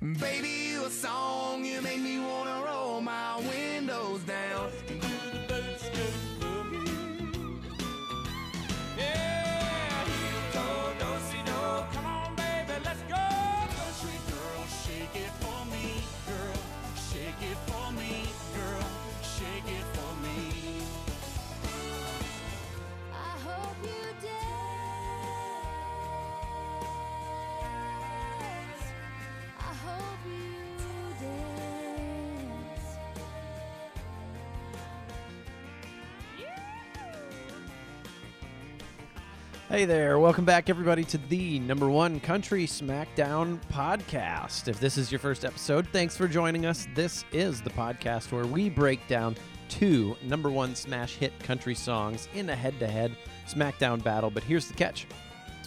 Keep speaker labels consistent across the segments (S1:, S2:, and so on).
S1: Baby, you a song, you make me wanna roll my windows down.
S2: Hey there, welcome back everybody to the number one country SmackDown podcast. If this is your first episode, thanks for joining us. This is the podcast where we break down two number one smash hit country songs in a head to head SmackDown battle. But here's the catch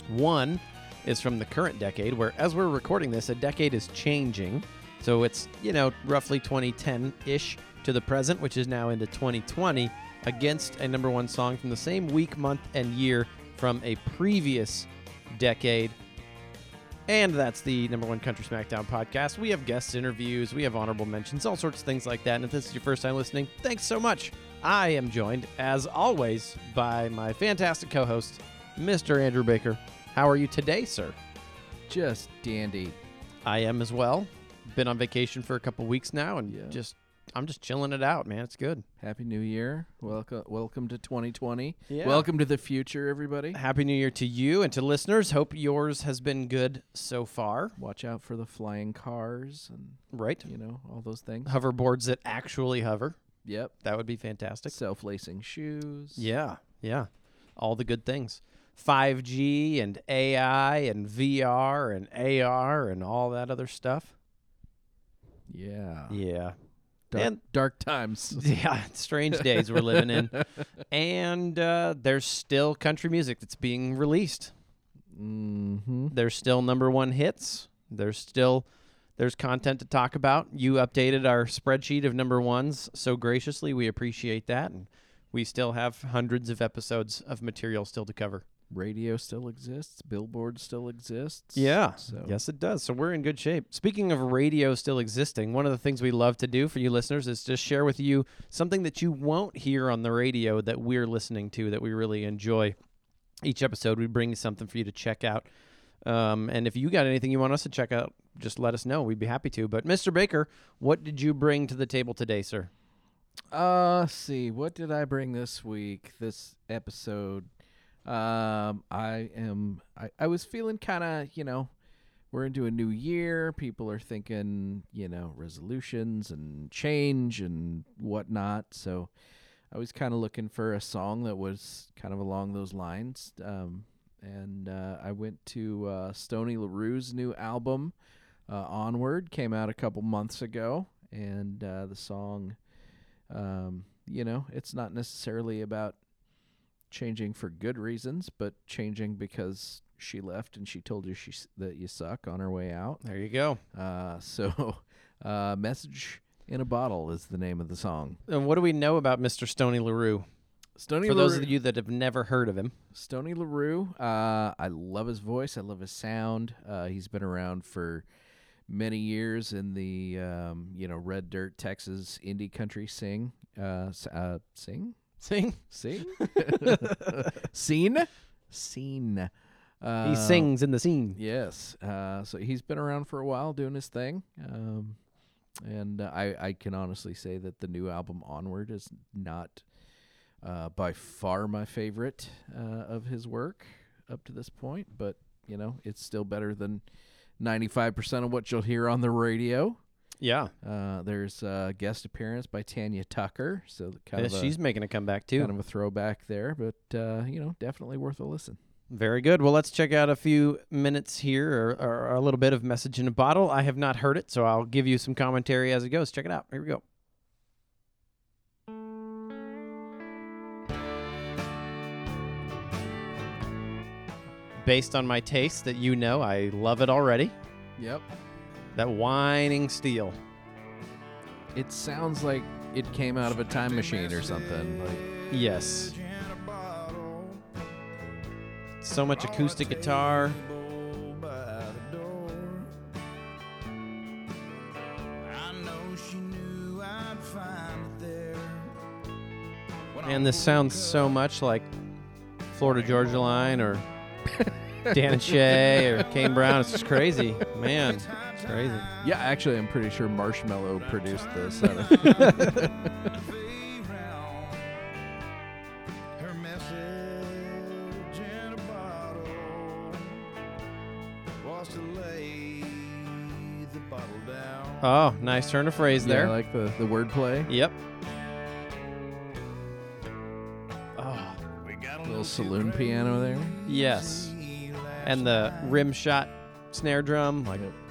S2: one is from the current decade, where as we're recording this, a decade is changing. So it's, you know, roughly 2010 ish to the present, which is now into 2020, against a number one song from the same week, month, and year from a previous decade. And that's the number one Country SmackDown podcast. We have guest interviews, we have honorable mentions, all sorts of things like that. And if this is your first time listening, thanks so much. I am joined, as always, by my fantastic co host, Mr. Andrew Baker. How are you today, sir?
S3: Just dandy.
S2: I am as well. Been on vacation for a couple weeks now, and
S3: Yeah.
S2: just I'm just chilling it out, man. It's good.
S3: Happy New Year. Welcome welcome to 2020.
S2: Yeah.
S3: Welcome to the future everybody.
S2: Happy New Year to you and to listeners. Hope yours has been good so far.
S3: Watch out for the flying cars and
S2: Right?
S3: you know, all those things.
S2: Hoverboards that actually hover.
S3: Yep.
S2: That would be fantastic.
S3: Self-lacing shoes.
S2: Yeah, yeah. All the good things. 5G and AI and VR and AR and all that other stuff.
S3: Yeah.
S2: Yeah.
S3: Dark,
S2: And-
S3: dark times.
S2: Yeah, strange days we're living in. And uh, there's still country music that's being released.
S3: mm-hmm.
S2: There's still number one hits. There's still there's content to talk about. You updated our spreadsheet of number ones so graciously. We appreciate that. And we still have hundreds of episodes of material still to cover.
S3: Radio still exists. Billboard still exists.
S2: Yeah.
S3: So
S2: Yes, it does. So we're in good shape. Speaking of radio still existing, one of the things we love to do for you listeners is just share with you something that you won't hear on the radio that we're listening to that we really enjoy. Each episode, we bring something for you to check out. Um, and if you got anything you want us to check out, just let us know. We'd be happy to. But Mr. Baker, what did you bring to the table today, sir?
S3: Uh, see. What did I bring this week? This episode. Um, I am. I, I was feeling kind of, you know, we're into a new year. People are thinking, you know, resolutions and change and whatnot. So, I was kind of looking for a song that was kind of along those lines. Um, and uh, I went to uh, Stoney LaRue's new album, uh, Onward, came out a couple months ago, and uh, the song um, you know, it's not necessarily about changing for good reasons, but changing because she left and she told you she that you suck on her way out.
S2: There you go.
S3: Uh, so, uh, message in a bottle is the name of the song.
S2: And what do we know about Mr. Stoney LaRue?
S3: Stoney
S2: For
S3: LaRue,
S2: those of you that have never heard of him,
S3: Stoney LaRue. Uh, I love his voice. I love his sound. Uh, he's been around for many years in the um, you know red dirt Texas indie country sing uh, uh sing
S2: sing.
S3: Sing? Scene? Scene. Uh,
S2: he sings in the scene.
S3: Yes. Uh, so he's been around for a while doing his thing. Um, and uh, I, I can honestly say that the new album Onward is not uh, by far my favorite uh, of his work up to this point, but, you know, it's still better than 95% of what you'll hear on the radio.
S2: Yeah.
S3: Uh, there's a guest appearance by Tanya Tucker, so kind
S2: Yes,
S3: of a,
S2: she's making a comeback too.
S3: kind of a throwback there, but uh, you know, definitely worth a listen.
S2: Very good. Well, let's check out a few minutes here or, or a little bit of Message in a Bottle. I have not heard it, so I'll give you some commentary as it goes. Check it out. Here we go. Based on my taste that you know, I love it already.
S3: Yep.
S2: That whining steel.
S3: It sounds like it came out of a time machine or something. Like
S2: yes. So much acoustic guitar. And this sounds so much like Florida Georgia Line or Dan and Shay or Kane Brown. It's just crazy, man crazy.
S3: Yeah, actually, I'm pretty sure Marshmello produced this. I don't-
S1: Her message in a bottle was to lay the bottle.
S2: Oh, nice turn of phrase
S3: yeah, I
S2: there.
S3: like the the wordplay.
S2: Yep. Oh,
S1: We got a
S3: Little saloon piano there.
S2: yes. And the rim shot snare drum. Like,
S1: somehow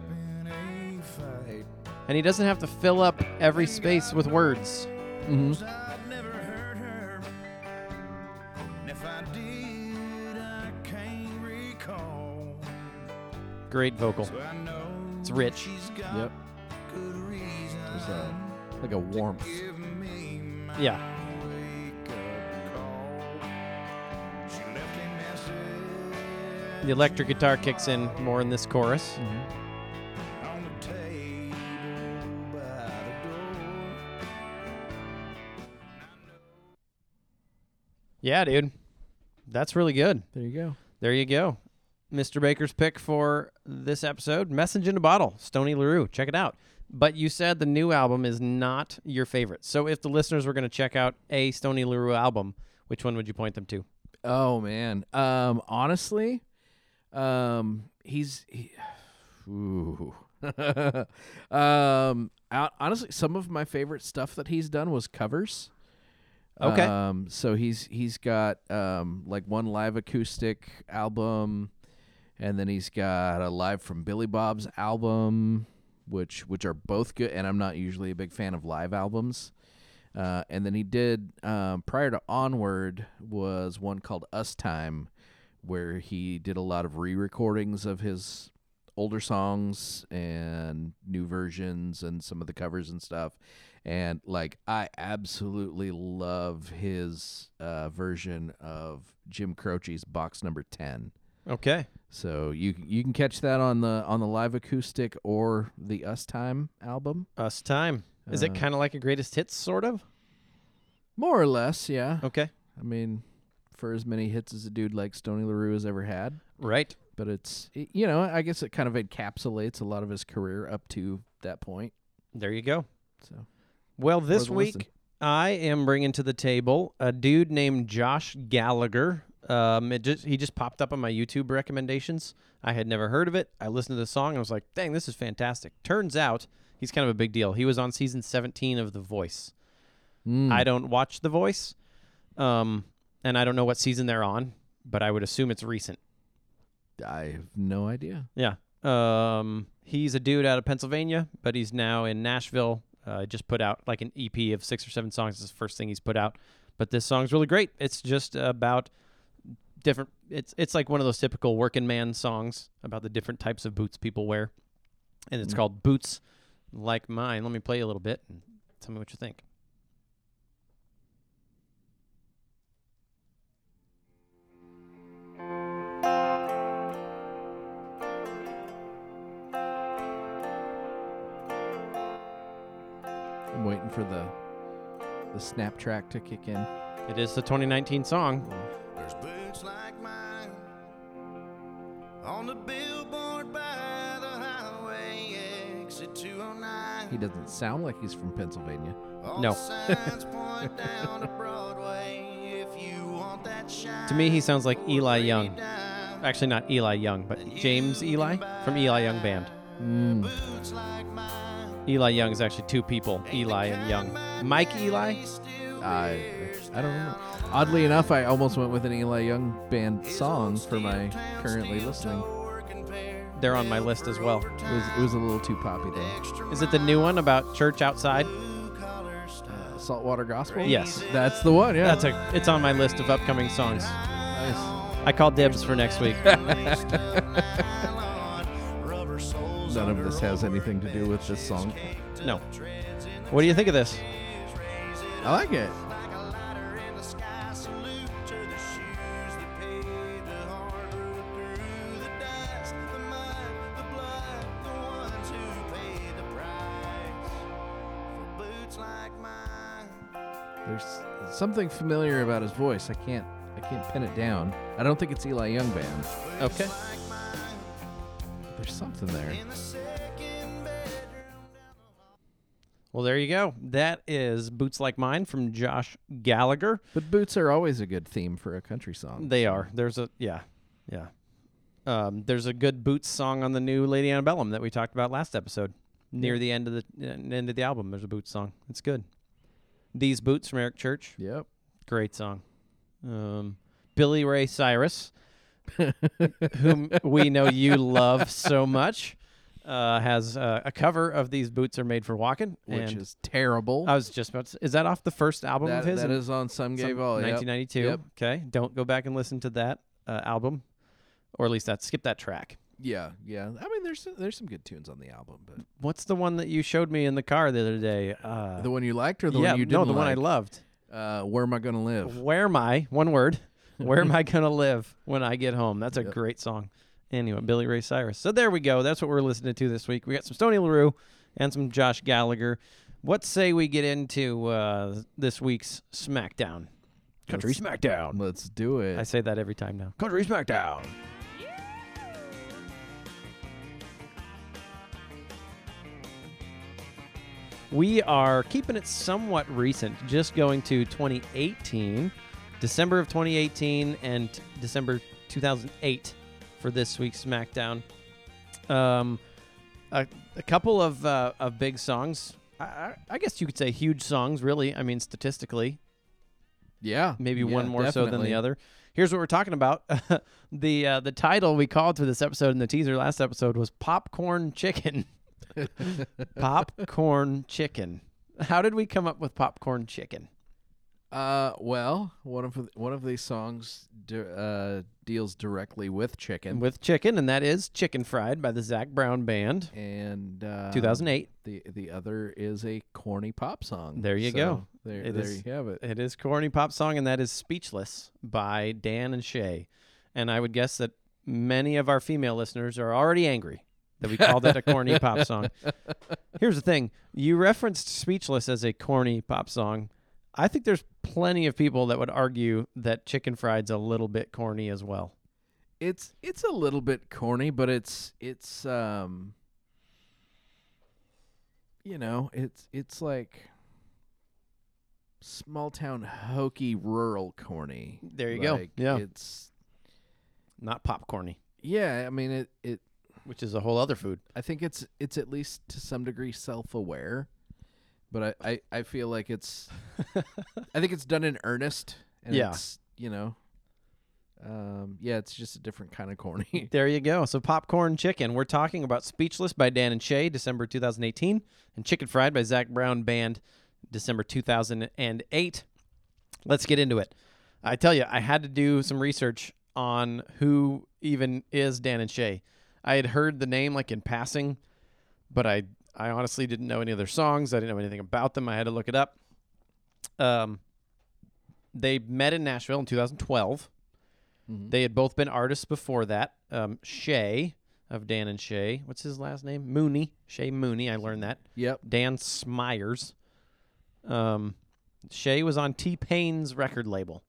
S1: in the fight.
S2: And he doesn't have to fill up every space with words.
S3: hmm
S1: I've never heard her. And if I did, I can't recall.
S2: Great vocal.
S1: So I know
S2: It's rich.
S3: Yep. There's a like a warmth.
S1: Give me my
S2: Yeah. The electric guitar kicks in more in this chorus.
S3: Mm-hmm.
S1: on the table by the door.
S2: Yeah, dude. That's really good.
S3: There you go.
S2: There you go. Mr. Baker's pick for this episode Message in a Bottle, Stoney LaRue. Check it out. But you said the new album is not your favorite. So if the listeners were going to check out a Stoney LaRue album, which one would you point them to?
S3: Oh man. Um honestly, um he's he, ooh. um out, honestly some of my favorite stuff that he's done was covers.
S2: Okay.
S3: Um so he's he's got um like one live acoustic album and then he's got a live from Billy Bob's album which which are both good and I'm not usually a big fan of live albums. Uh, and then he did um, prior to Onward was one called Us Time, where he did a lot of re-recordings of his older songs and new versions and some of the covers and stuff. And like I absolutely love his uh, version of Jim Croce's Box Number Ten.
S2: Okay.
S3: So you can- you can catch that on the on the live acoustic or the Us Time album,
S2: Us Time. Is it
S3: Uh,
S2: kind of like a greatest hits, sort of?
S3: more or less. Yeah.
S2: Okay.
S3: I mean, for as many hits as a dude like Stoney LaRue has ever had.
S2: Right.
S3: But it's, you know, I guess it kind of encapsulates a lot of his career up to that point.
S2: There you go.
S3: So,
S2: Well, this week
S3: listen.
S2: I am bringing to the table a dude named Josh Gallagher. Um, it just he just popped up on my YouTube recommendations. I had never heard of it. I listened to the song and I was like, "Dang, this is fantastic." Turns out he's kind of a big deal. He was on season 17 of The Voice.
S3: mm,
S2: I don't watch The Voice, um, and I don't know what season they're on, but I would assume it's recent.
S3: I have no idea.
S2: Yeah. Um, he's a dude out of Pennsylvania, but he's now in Nashville. Uh, just put out like an EP of six or seven songs. It's the first thing he's put out, but this song's really great. It's just about different. It's it's like one of those typical working man songs about the different types of boots people wear, and it's
S3: Mm.
S2: called Boots Like Mine. Let me play you a little bit and tell me what you think.
S3: I'm waiting for the the snap track to kick in.
S2: It is the 2019 song.
S1: There's boots like mine on the billboard by the highway exit 209.
S3: He doesn't sound like he's from Pennsylvania.
S1: All
S2: No.
S1: signs point down to Broadway if you want that shine.
S2: To me, he sounds like Eli Young. Actually, not Eli Young, but James Eli from Eli Young Band.
S3: Mm.
S1: Boots like mine.
S2: Eli Young is actually two people, Eli and Young. Mike Eli?
S3: I I don't know. Oddly enough, I almost went with an Eli Young band song for my currently listening.
S2: They're on my list as well.
S3: It was it was a little too poppy though.
S2: Is it the new one about church outside?
S3: Uh, Saltwater Gospel.
S2: Yes.
S3: that's the one. Yeah,
S2: That's a. It's on my list of upcoming songs.
S3: nice.
S2: I call dibs for next week.
S3: none of this has anything to do with this song.
S2: No. What do you think of this?
S3: I like it. There's something familiar about his voice. I can't I can't pin it down. I don't think it's Eli Young Band.
S2: Okay.
S3: There's something there.
S2: Well, there you go. That is Boots Like Mine from Josh Gallagher.
S3: But boots are always a good theme for a country song.
S2: They are. There's a yeah, yeah. Um, there's a good Boots song on the new Lady Antebellum that we talked about last episode. Near the end of the uh, end of the album, there's a Boots song. It's good. These Boots from Eric Church,
S3: Yep.
S2: great song. Um, Billy Ray Cyrus, whom we know you love so much, uh, has uh, a cover of "These Boots Are Made for Walking,"
S3: Which
S2: and
S3: is terrible.
S2: I was just about. To, is that off the first album
S3: that,
S2: of his?
S3: that is on Some Gave
S2: some-.
S3: Yep.
S2: 1992.
S3: Yep.
S2: Okay, don't go back and listen to that uh, album, or at least that skip that track.
S3: Yeah, yeah. I mean, there's there's some good tunes on the album, but
S2: What's the one that you showed me in the car the other day? Uh,
S3: the one you liked or the
S2: yeah,
S3: one you didn't no,
S2: the one I
S3: like?
S2: loved.
S3: Uh, Where am I gonna live?
S2: Where am I? One word. Where am I gonna live when I get home? That's a
S3: Yep.
S2: great song. Anyway, Billy Ray Cyrus. So there we go. That's what we're listening to this week. We got some Stoney LaRue and some Josh Gallagher. What say we get into uh, this week's SmackDown? Country
S3: Let's-
S2: SmackDown.
S3: Let's do it.
S2: I say that every time now. Country SmackDown. We are keeping it somewhat recent, just going to 2018, December of 2018, and December 2008 for this week's SmackDown. Um, a, a couple of uh, of big songs. I, I, guess you could say huge songs. Really, I mean, statistically,
S3: yeah,
S2: maybe
S3: yeah,
S2: one more so than the other. Here's what we're talking about. the uh, the title we called for this episode in the teaser last episode was popcorn chicken. popcorn chicken. How did we come up with popcorn chicken?
S3: Uh, well, one of one of these songs di- uh, deals directly with chicken,
S2: With chicken, and that is Chicken Fried by the Zac Brown Band,
S3: and uh,
S2: 2008.
S3: The the other is a corny pop song.
S2: There you
S3: So
S2: go.
S3: There,
S2: It
S3: there
S2: is-
S3: you have it.
S2: It is corny pop song, and that is Speechless by Dan and Shay. And I would guess that many of our female listeners are already angry that we called it a corny pop song. Here's the thing you referenced Speechless as a corny pop song. I think there's plenty of people that would argue that Chicken Fried's a little bit corny as well.
S3: It's it's a little bit corny, but it's it's um you know, it's it's like small town hokey rural corny.
S2: There you go. Yeah.
S3: It's
S2: Not popcorny,
S3: yeah, I mean it it
S2: which is a whole other food.
S3: I think it's it's at least to some degree self aware. But I, I, I feel like it's I think it's done in earnest and
S2: Yeah.
S3: it's you know um yeah, it's just a different kind of corny.
S2: There you go. So popcorn chicken. We're talking about Speechless by Dan and Shay, December 2018, and Chicken Fried by Zac Brown Band, December 2008. Let's get into it. I tell you, I had to do some research on who even is Dan and Shay. I had heard the name like in passing, but I I honestly didn't know any of their songs. I didn't know anything about them. I had to look it up. Um, they met in Nashville in 2012.
S3: Mhm.
S2: They had both been artists before that. Um, Shay of Dan and Shay. What's his last name? Mooney. Shay Mooney. I learned that.
S3: Yep.
S2: Dan Smyers. Um, Shay was on T Pain's record label.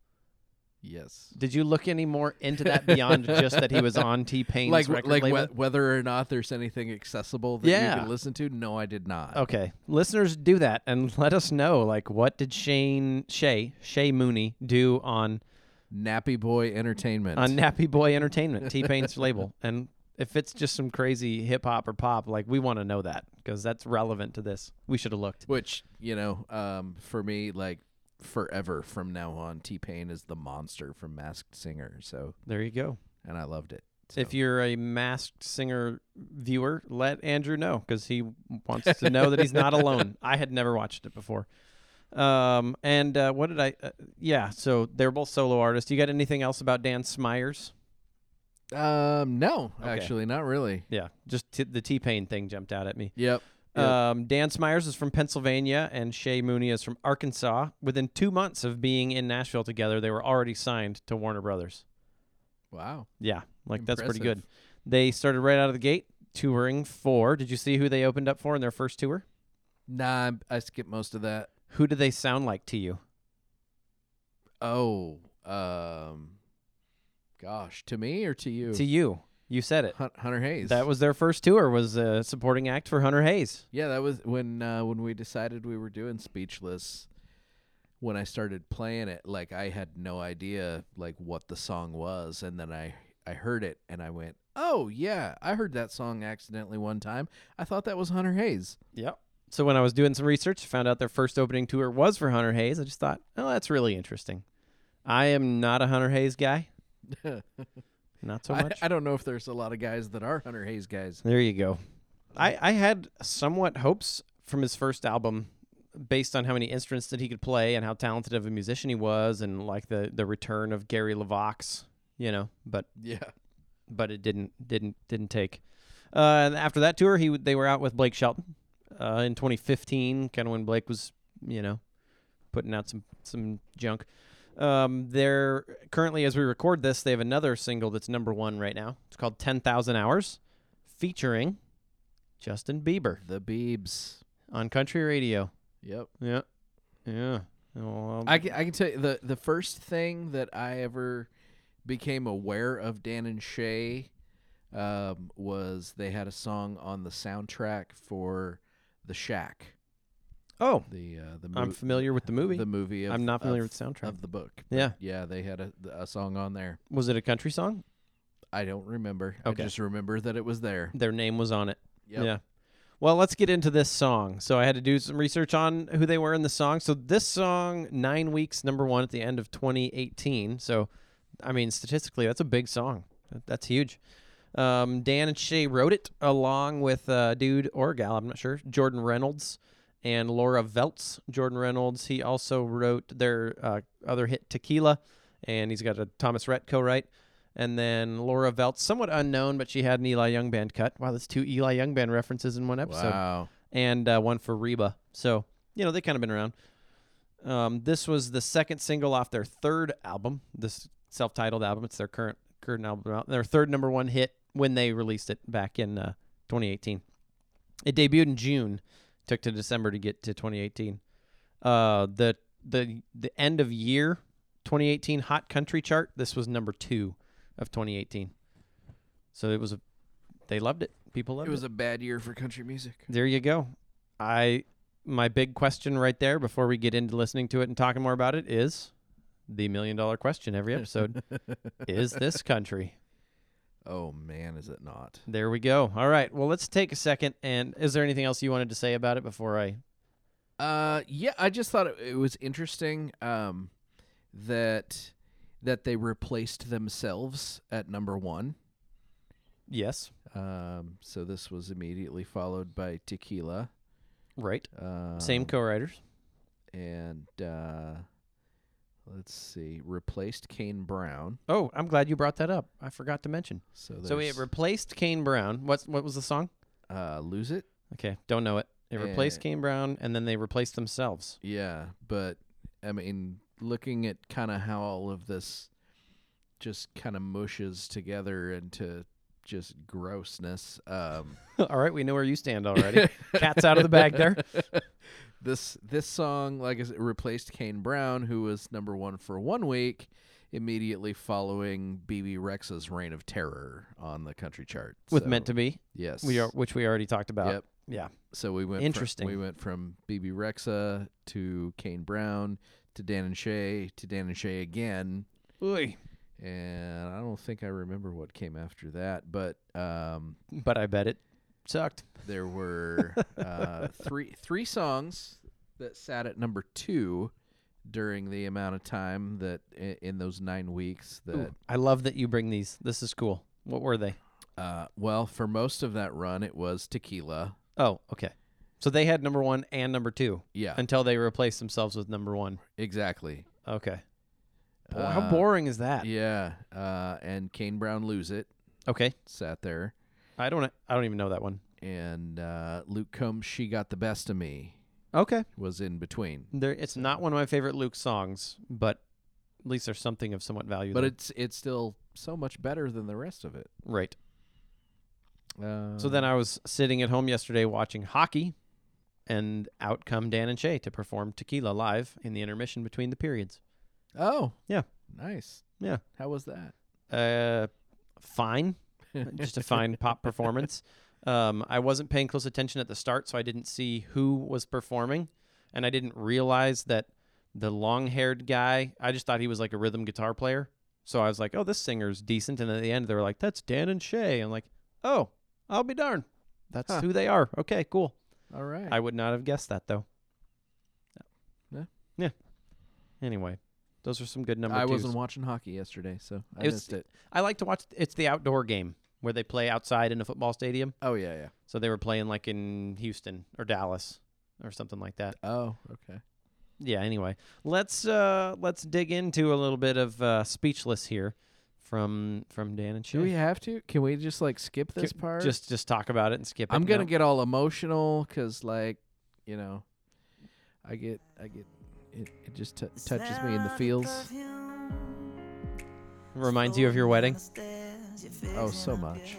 S3: Yes.
S2: Did you look any more into that beyond just that he was on T Pain's
S3: like
S2: record
S3: like
S2: label?
S3: whe- whether or not there's anything accessible that
S2: Yeah.
S3: you can listen to. No, I did not.
S2: Okay, listeners, do that and let us know. Like, what did Shane Shay Shay Mooney do on
S3: Nappy Boy Entertainment.
S2: on Nappy Boy Entertainment, T Pain's label? And if it's just some crazy hip hop or pop, like we want to know that because that's relevant to this. We should have looked.
S3: which you know, um, for me, like forever from now on, T Pain is the monster from Masked Singer. So,
S2: There you go.
S3: and I loved it. So.
S2: If you're a masked singer viewer, let Andrew know because he wants to know that he's not alone. I had never watched it before. Um, and uh, what did I? Uh, yeah, so they're both solo artists. You got anything else about Dan Smyers?
S3: um, no,
S2: Okay.
S3: actually, not really.
S2: Yeah, just t- the T Pain thing jumped out at me.
S3: Yep. Yep.
S2: Um, Dan Smyers is from Pennsylvania, and Shay Mooney is from Arkansas. Within two months of being in Nashville together, they were already signed to Warner Brothers.
S3: wow.
S2: Yeah, like that's pretty good. They started right out of the gate touring for. Did you see who they opened up for in their first tour?
S3: Nah, I skipped most of that.
S2: Who do they sound like to you?
S3: Oh, um, gosh, to me or to you?
S2: To you. You said it.
S3: Hun- Hunter Hayes.
S2: That was their first tour. Was a supporting act for Hunter Hayes.
S3: yeah. That was when uh, when we decided we were doing Speechless. When I started playing it, like I had no idea like what the song was, and then I I heard it and I went, oh yeah, I heard that song accidentally one time. I thought that was Hunter Hayes.
S2: Yep. So when I was doing some research, found out their first opening tour was for Hunter Hayes. I just thought, oh, that's really interesting. I am not a Hunter Hayes guy. Not so much.
S3: I don't know if there's a lot of guys that are Hunter Hayes guys.
S2: There you go. I, I had somewhat hopes from his first album based on how many instruments that he could play and how talented of a musician he was and like the, the return of Gary LeVox, you know, but
S3: Yeah.
S2: but it didn't didn't didn't take. Uh, and after that tour, he they were out with Blake Shelton uh, in 2015, kind of when Blake was you know putting out some some junk. Um, they're currently, as we record this, they have another single that's number one right now. It's called 10,000 Hours, featuring Justin Bieber
S3: The Beebs.
S2: on country radio.
S3: Yep.
S2: Yeah, yeah. Well,
S3: I can, I can tell you the the first thing that I ever became aware of Dan and Shay um, was they had a song on the soundtrack for The Shack.
S2: Oh,
S3: The uh, the
S2: I'm familiar with the movie.
S3: The movie. Of,
S2: I'm not familiar
S3: of,
S2: with the soundtrack.
S3: of the book.
S2: Yeah.
S3: But yeah. They had a a song on there.
S2: Was it a country song?
S3: I don't remember.
S2: Okay.
S3: I just remember that it was there.
S2: Their name was on it.
S3: Yep.
S2: Yeah. Well, let's get into this song. So I had to do some research on who they were in the song. So this song, nine weeks, number one at the end of 2018. So, I mean, statistically, that's a big song. That- That's huge. Um, Dan and Shay wrote it along with a dude or gal, I'm not sure, Jordan Reynolds and Laura Veltz. Jordan Reynolds, he also wrote their uh, other hit Tequila, and he's got a Thomas Rhett co-write. And then Laura Veltz, somewhat unknown, but she had an Eli Young band cut. Wow, that's two Eli Young band references in one episode
S3: Wow.
S2: and uh, one for Reba. So you know they kind of been around. Um, this was the second single off their third album, this self-titled album. It's their current current album. Their third number one hit when they released it back in uh, 2018. It debuted in June, took to December to get to 2018. Uh, the the the end of year 2018 Hot Country chart. This was number two of 2018. So it was a they loved it. People loved
S3: It
S2: it.
S3: was a bad year for country music.
S2: There you go. I my big question right there before we get into listening to it and talking more about it is the million dollar question every episode. is this country?
S3: Oh man, is it not?
S2: There we go. All right. Well, let's take a second and is there anything else you wanted to say about it before I
S3: Uh, yeah, I just thought it, it was interesting um, that that they replaced themselves at number one.
S2: Yes.
S3: Um, so this was immediately followed by Tequila.
S2: Right.
S3: Um,
S2: Same co-writers.
S3: and uh, let's see, replaced Kane Brown.
S2: Oh, I'm glad you brought that up. I forgot to mention.
S3: So
S2: So it
S3: there's,
S2: replaced Kane Brown. What's what was the song?
S3: uh, lose it.
S2: Okay, don't know it. It replaced
S3: Eh.
S2: Kane Brown and then they replaced themselves.
S3: Yeah, but I mean, looking at kind of how all of this just kind of mushes together into just grossness. Um,
S2: All right, we know where you stand already. Cat's out of the bag there.
S3: this this song, like I said, replaced Kane Brown, who was number one for one week, immediately following Bebe Rexha's reign of terror on the country chart.
S2: With
S3: So,
S2: meant to be.
S3: yes,
S2: We are which we already talked about.
S3: Yep.
S2: Yeah.
S3: So we went
S2: Interesting.
S3: From, we went from Bebe Rexha to Kane Brown to Dan and Shay to Dan and Shay again.
S2: Oy.
S3: and I don't think I remember what came after that, but um,
S2: But I bet it sucked.
S3: there were uh, three three songs that sat at number two during the amount of time that i- in those nine weeks that
S2: Ooh, I love that you bring these. This is cool. What were they?
S3: uh, well for most of that run it was tequila
S2: Oh, okay. So they had number one and number two
S3: yeah
S2: until they replaced themselves with number one.
S3: exactly
S2: Okay. Boy, how
S3: Uh,
S2: boring is that?
S3: yeah uh, and Kane Brown lose it
S2: Okay.
S3: sat there
S2: I don't. I don't even know that one.
S3: and uh, Luke Combs she got the best of me
S2: Okay.
S3: was in between
S2: There. It's not one of my favorite Luke songs, but at least there's something of somewhat value.
S3: but
S2: there.
S3: it's it's still so much better than the rest of it
S2: right.
S3: uh,
S2: So then I was sitting at home yesterday watching hockey, and out come Dan and Shay to perform Tequila live in the intermission between the periods.
S3: Oh.
S2: Yeah.
S3: Nice.
S2: Yeah.
S3: How was that?
S2: Uh, fine. just a fine pop performance. Um, I wasn't paying close attention at the start, so I didn't see who was performing, and I didn't realize that the long-haired guy. I just thought he was like a rhythm guitar player. So I was like, "Oh, this singer's decent." And at the end, they were like, "That's Dan and Shay." I'm like, "Oh, I'll be darned. That's
S3: Huh.
S2: who they are." Okay, cool.
S3: All right.
S2: I would not have guessed that though.
S3: Yeah.
S2: Yeah. Anyway, those are some good numbers.
S3: I
S2: twos.
S3: wasn't watching hockey yesterday, so I
S2: It was-
S3: missed it.
S2: I like to watch. It's the outdoor game where they play outside in a football stadium.
S3: Oh yeah, yeah.
S2: So they were playing like in Houston or Dallas or something like that.
S3: Oh, okay.
S2: Yeah. Anyway, let's uh let's dig into a little bit of uh, speechless here from from Dan and
S3: Do we have to? Can we just like skip this
S2: Ca-
S3: part?
S2: Just just talk about it and skip it.
S3: I'm gonna
S2: No?
S3: get all emotional because, like, you know, I get, I get, it, it just t- touches me in the feels.
S2: reminds you of your wedding.
S3: Oh, so much.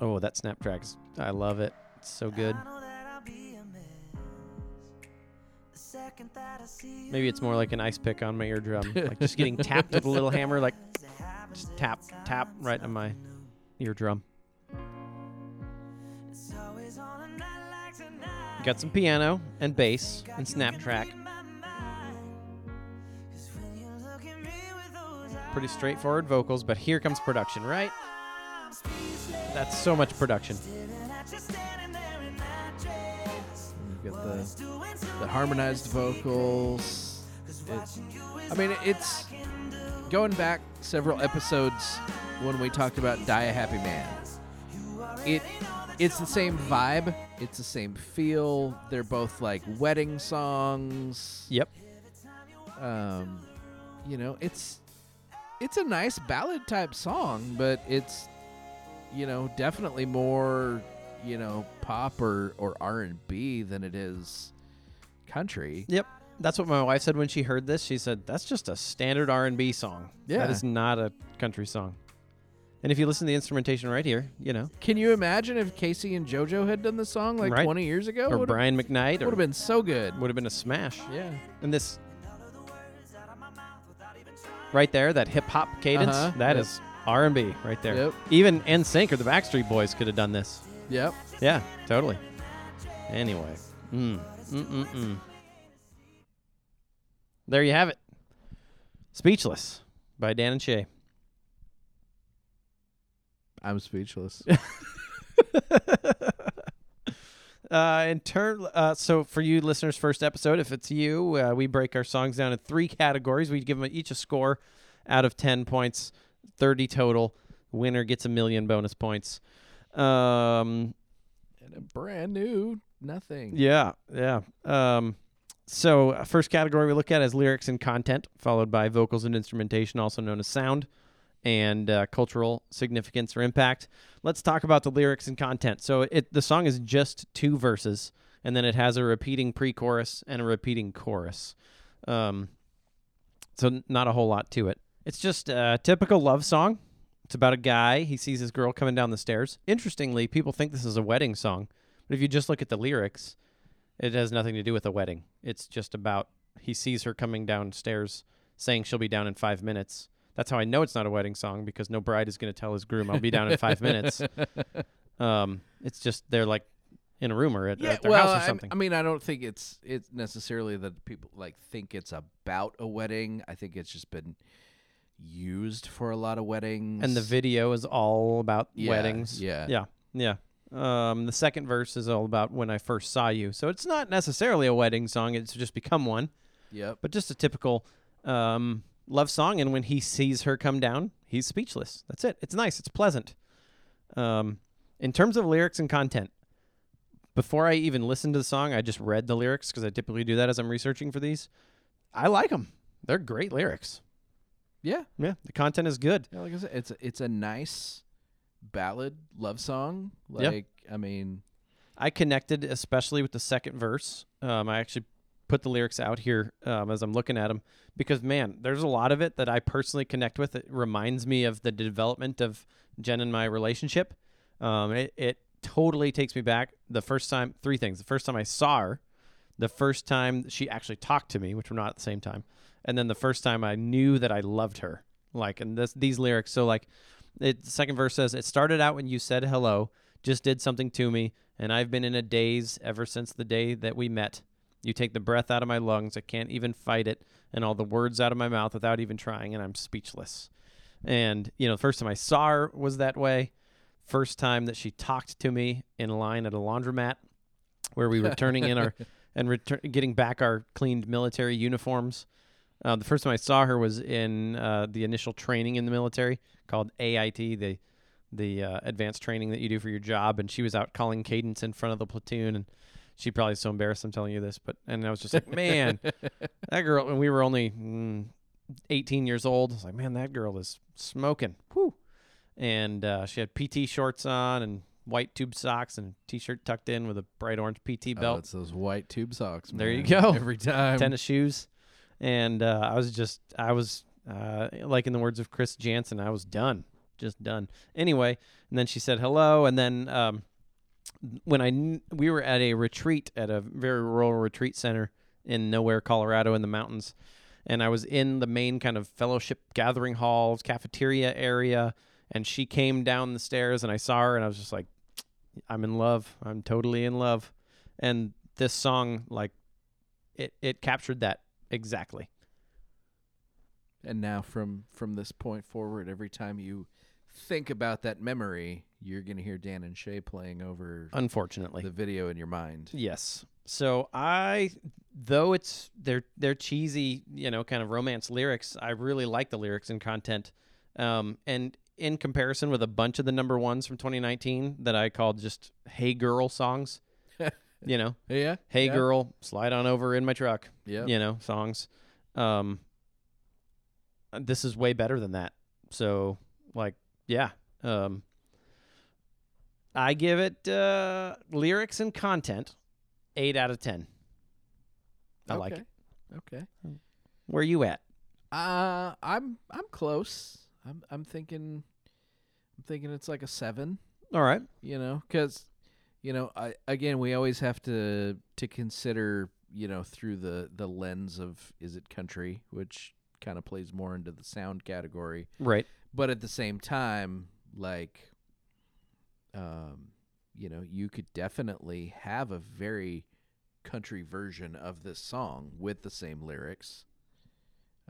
S2: Oh, that snap tracks. I love it. It's so good. Maybe it's more like an ice pick on my eardrum, like just getting tapped with a little hammer, like just tap tap right on my eardrum. Got some piano and bass and snap track. Pretty straightforward vocals, but here comes production, right? That's so much production.
S3: You get the the harmonized vocals. I mean, it's going back several episodes when we talked about "Die a Happy Man." It it's the same vibe. It's the same feel. They're both like wedding songs.
S2: Yep.
S3: um, you know, it's it's a nice ballad type song, but it's you know definitely more you know pop or or R and B than it is country.
S2: Yep. That's what my wife said when she heard this. She said, "That's just a standard R&B song.
S3: Yeah.
S2: That is not a country song." And if you listen to the instrumentation right here, you know,
S3: Can you imagine if K-Ci and JoJo had done the song like
S2: Right.
S3: 20 years ago?
S2: or
S3: Would've-
S2: Brian McKnight,
S3: would have been so good.
S2: would have been a smash.
S3: Yeah.
S2: And this right there, that hip hop cadence,
S3: Uh-huh.
S2: that
S3: Yep.
S2: is R&B right there.
S3: Yep.
S2: Even NSYNC or the Backstreet Boys could have done this.
S3: Yep.
S2: Yeah, totally. Anyway, mm, mm, mm, mm. There you have it. Speechless by Dan and Shay.
S3: I'm speechless.
S2: Uh, in turn, uh, so for you listeners, first episode, if it's you, uh, we break our songs down in three categories. We give them each a score out of 10 points, 30 total. Winner gets a million bonus points. Um,
S3: and a brand new nothing.
S2: yeah, yeah. Um, so, uh, first category we look at is lyrics and content, followed by vocals and instrumentation, also known as sound, and uh, cultural significance or impact. Let's talk about the lyrics and content. So, it the song is just two verses, and then it has a repeating pre-chorus and a repeating chorus. Um, so, not a whole lot to it. It's just a typical love song. It's about a guy. He sees his girl coming down the stairs. Interestingly, people think this is a wedding song, but if you just look at the lyrics, it has nothing to do with a wedding. It's just about he sees her coming downstairs saying she'll be down in five minutes. That's how I know it's not a wedding song because no bride is going to tell his groom, I'll be down in five minutes. Um, it's just they're like in a room or at,
S3: Yeah,
S2: at their
S3: well,
S2: house or something.
S3: I mean, I don't think it's it's necessarily that people like think it's about a wedding. I think it's just been used for a lot of weddings.
S2: and the video is all about
S3: Yeah,
S2: weddings.
S3: yeah.
S2: Yeah. Yeah. Um, the second verse is all about when I first saw you. So it's not necessarily a wedding song. It's just become one.
S3: Yep.
S2: but just a typical um, love song. And when he sees her come down, he's speechless. That's it. It's nice. It's pleasant. Um, in terms of lyrics and content, before I even listened to the song, I just read the lyrics because I typically do that as I'm researching for these. I like them. They're great lyrics.
S3: Yeah.
S2: Yeah, the content is good.
S3: Yeah, like I said, it's a, it's a nice ballad love song. Like I mean,
S2: I connected especially with the second verse. Um, I actually put the lyrics out here um, as I'm looking at them because man, there's a lot of it that I personally connect with. It reminds me of the development of Jen and my relationship. Um, it, it totally takes me back. The first time, three things. The first time I saw her, the first time she actually talked to me, which were not at the same time, and then the first time I knew that I loved her. Like, and this these lyrics. So like, it the second verse says, "It started out when you said hello, just did something to me, and I've been in a daze ever since the day that we met. You take the breath out of my lungs, I can't even fight it, and all the words out of my mouth without even trying, and I'm speechless." And you know, the first time I saw her was that way. First time that she talked to me in line at a laundromat, where we were turning in our and return, getting back our cleaned military uniforms. Uh, the first time I saw her was in uh, the initial training in the military called AIT, the the uh, advanced training that you do for your job. And she was out calling cadence in front of the platoon, and she probably is so embarrassed I'm telling you this, but and I was just like, man, that girl. And we were only mm, 18 years old. I was like, man, that girl is smoking. Whew. And uh, she had PT shorts on and white tube socks and t-shirt tucked in with a bright orange PT belt.
S3: Oh,
S2: belt
S3: it's those white tube socks.
S2: There you go.
S3: Every time.
S2: tennis shoes, and uh, I was just I was uh, like in the words of Chris Janson, I was done, just done. Anyway, and then she said hello, and then um, when I we were at a retreat at a very rural retreat center in nowhere, Colorado, in the mountains, and I was in the main kind of fellowship gathering halls, cafeteria area, and she came down the stairs, and I saw her, and I was just like, I'm in love, I'm totally in love, and this song like it it captured that exactly.
S3: And now from from this point forward, every time you think about that memory, you're gonna hear Dan and Shay playing over
S2: Unfortunately,
S3: the video in your mind.
S2: yes. So I, though it's they're they're cheesy, you know, kind of romance lyrics. I really like the lyrics and content. Um, and in comparison with a bunch of the number ones from 2019 that I called just "Hey Girl" songs, you know,
S3: Yeah.
S2: "Hey
S3: yeah.
S2: Girl, slide on over in my truck,"
S3: Yeah.
S2: you know, songs. Um, this is way better than that. So, like, yeah. Um, I give it uh, lyrics and content eight out of ten. I like it.
S3: Okay.
S2: Where are you at?
S3: Uh, I'm I'm close. I'm I'm thinking, I'm thinking it's like a seven.
S2: All right.
S3: You know, because, you know, I again we always have to to consider you know through the the lens of is it country, which kind of plays more into the sound category,
S2: Right.
S3: But at the same time, like, um, you know, you could definitely have a very country version of this song with the same lyrics.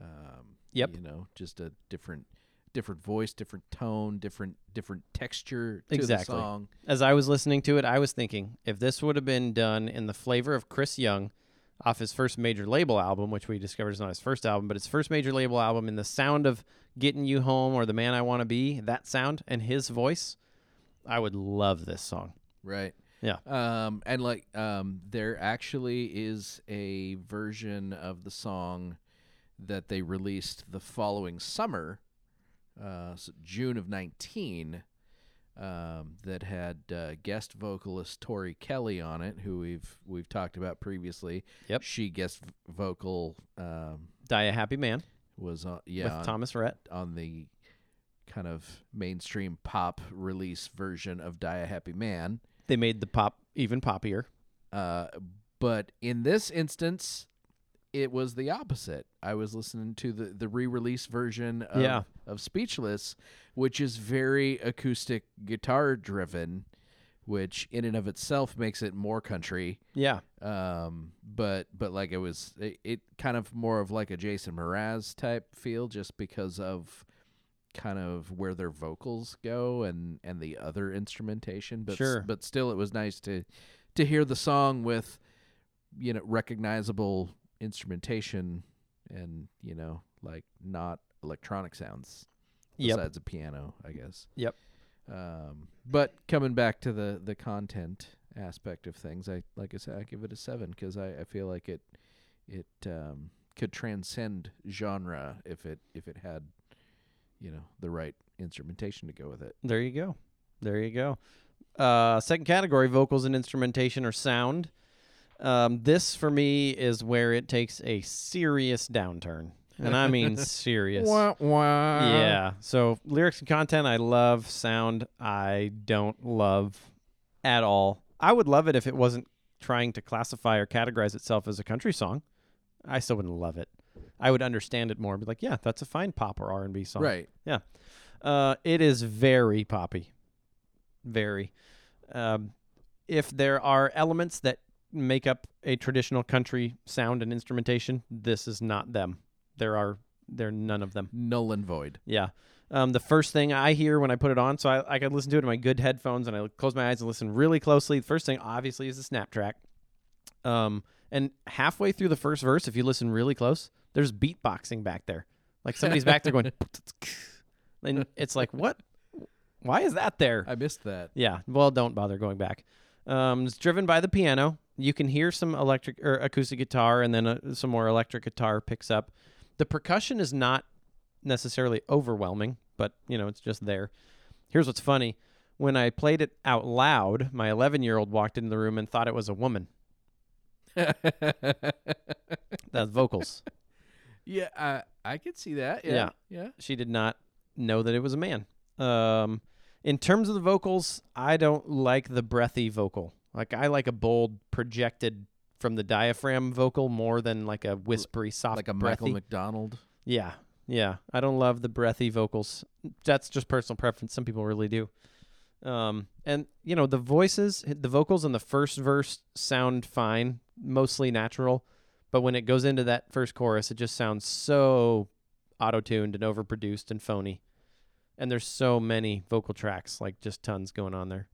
S3: Um,
S2: Yep.
S3: You know, just a different, different voice, different tone, different, different texture to
S2: Exactly.
S3: the song.
S2: As I was listening to it, I was thinking if this would have been done in the flavor of Chris Young off his first major label album, which we discovered is not his first album, but his first major label album, in the sound of Getting You Home or The Man I Want to Be, that sound and his voice, I would love this song.
S3: Right.
S2: Yeah.
S3: Um, and like, um, there actually is a version of the song that they released the following summer, uh, s June of nineteen, um, that had uh, guest vocalist Tori Kelly on it, who we've we've talked about previously.
S2: Yep.
S3: She guest vocal um,
S2: Die a Happy Man
S3: was on yeah
S2: with
S3: on,
S2: Thomas Rhett.
S3: on the kind of mainstream pop release version of Die a Happy Man.
S2: They made the pop even poppier.
S3: Uh, but in this instance, it was the opposite. I was listening to the, the re release version of,
S2: Yeah.
S3: Of Speechless, which is very acoustic guitar driven, which in and of itself makes it more country.
S2: Yeah.
S3: Um, but but like it was it, it kind of more of like a Jason Mraz type feel, just because of kind of where their vocals go and and the other instrumentation. But s-
S2: Sure.
S3: but still, it was nice to to hear the song with you know recognizable instrumentation and you know like not electronic sounds
S2: Yep.
S3: besides a piano, I guess.
S2: Yep.
S3: Um, but coming back to the the content aspect of things, I like I said, I give it a seven because I, I feel like it it um, could transcend genre if it if it had you know the right instrumentation to go with it.
S2: There you go. There you go. Uh, second category vocals and instrumentation or sound. Um, this for me is where it takes a serious downturn. And I mean serious. Yeah. So lyrics and content I love, sound I don't love at all. I would love it if it wasn't trying to classify or categorize itself as a country song. I still wouldn't love it. I would understand it more. Be like, yeah, that's a fine pop or R and B song.
S3: Right.
S2: Yeah. Uh, it is very poppy. Very. Um, if there are elements that make up a traditional country sound and instrumentation, this is not them. There are there are none of them.
S3: Null and void.
S2: Yeah. Um, the first thing I hear when I put it on, so I, I can listen to it in my good headphones and I close my eyes and listen really closely. The first thing, obviously, is the snap track. Um, and halfway through the first verse, if you listen really close, there's beatboxing back there. Like somebody's back there going, and it's like, what? Why is that there?
S3: I missed that.
S2: Yeah. Well, don't bother going back. Um, it's driven by the piano. You can hear some electric or acoustic guitar, and then uh, some more electric guitar picks up. The percussion is not necessarily overwhelming, but you know it's just there. Here's what's funny: when I played it out loud, my 11 year old walked into the room and thought it was a woman. That's vocals.
S3: yeah, I I could see that. Yeah.
S2: Yeah.
S3: Yeah.
S2: she did not know that it was a man. Um, in terms of the vocals, I don't like the breathy vocal. Like I like a bold, projected from the diaphragm vocal more than like a whispery, soft,
S3: Like a
S2: breathy.
S3: Michael McDonald.
S2: yeah, yeah. I don't love the breathy vocals. That's just personal preference. Some people really do. Um, and you know the voices, the vocals in the first verse sound fine, mostly natural, but when it goes into that first chorus, it just sounds so auto-tuned and overproduced and phony. And there's so many vocal tracks, like just tons going on there.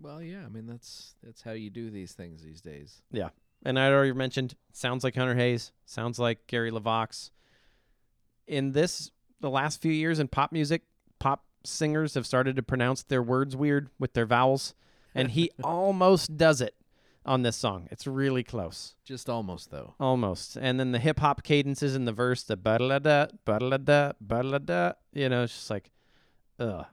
S3: Well, yeah. I mean, that's that's how you do these things these days.
S2: Yeah, and I already mentioned sounds like Hunter Hayes, sounds like Gary LeVox. In this, the last few years in pop music, pop singers have started to pronounce their words weird with their vowels, and he almost does it on this song. It's really close,
S3: Just almost though.
S2: almost. And then the hip hop cadences in the verse, the ba da da ba da da ba da you know, it's just like, ugh.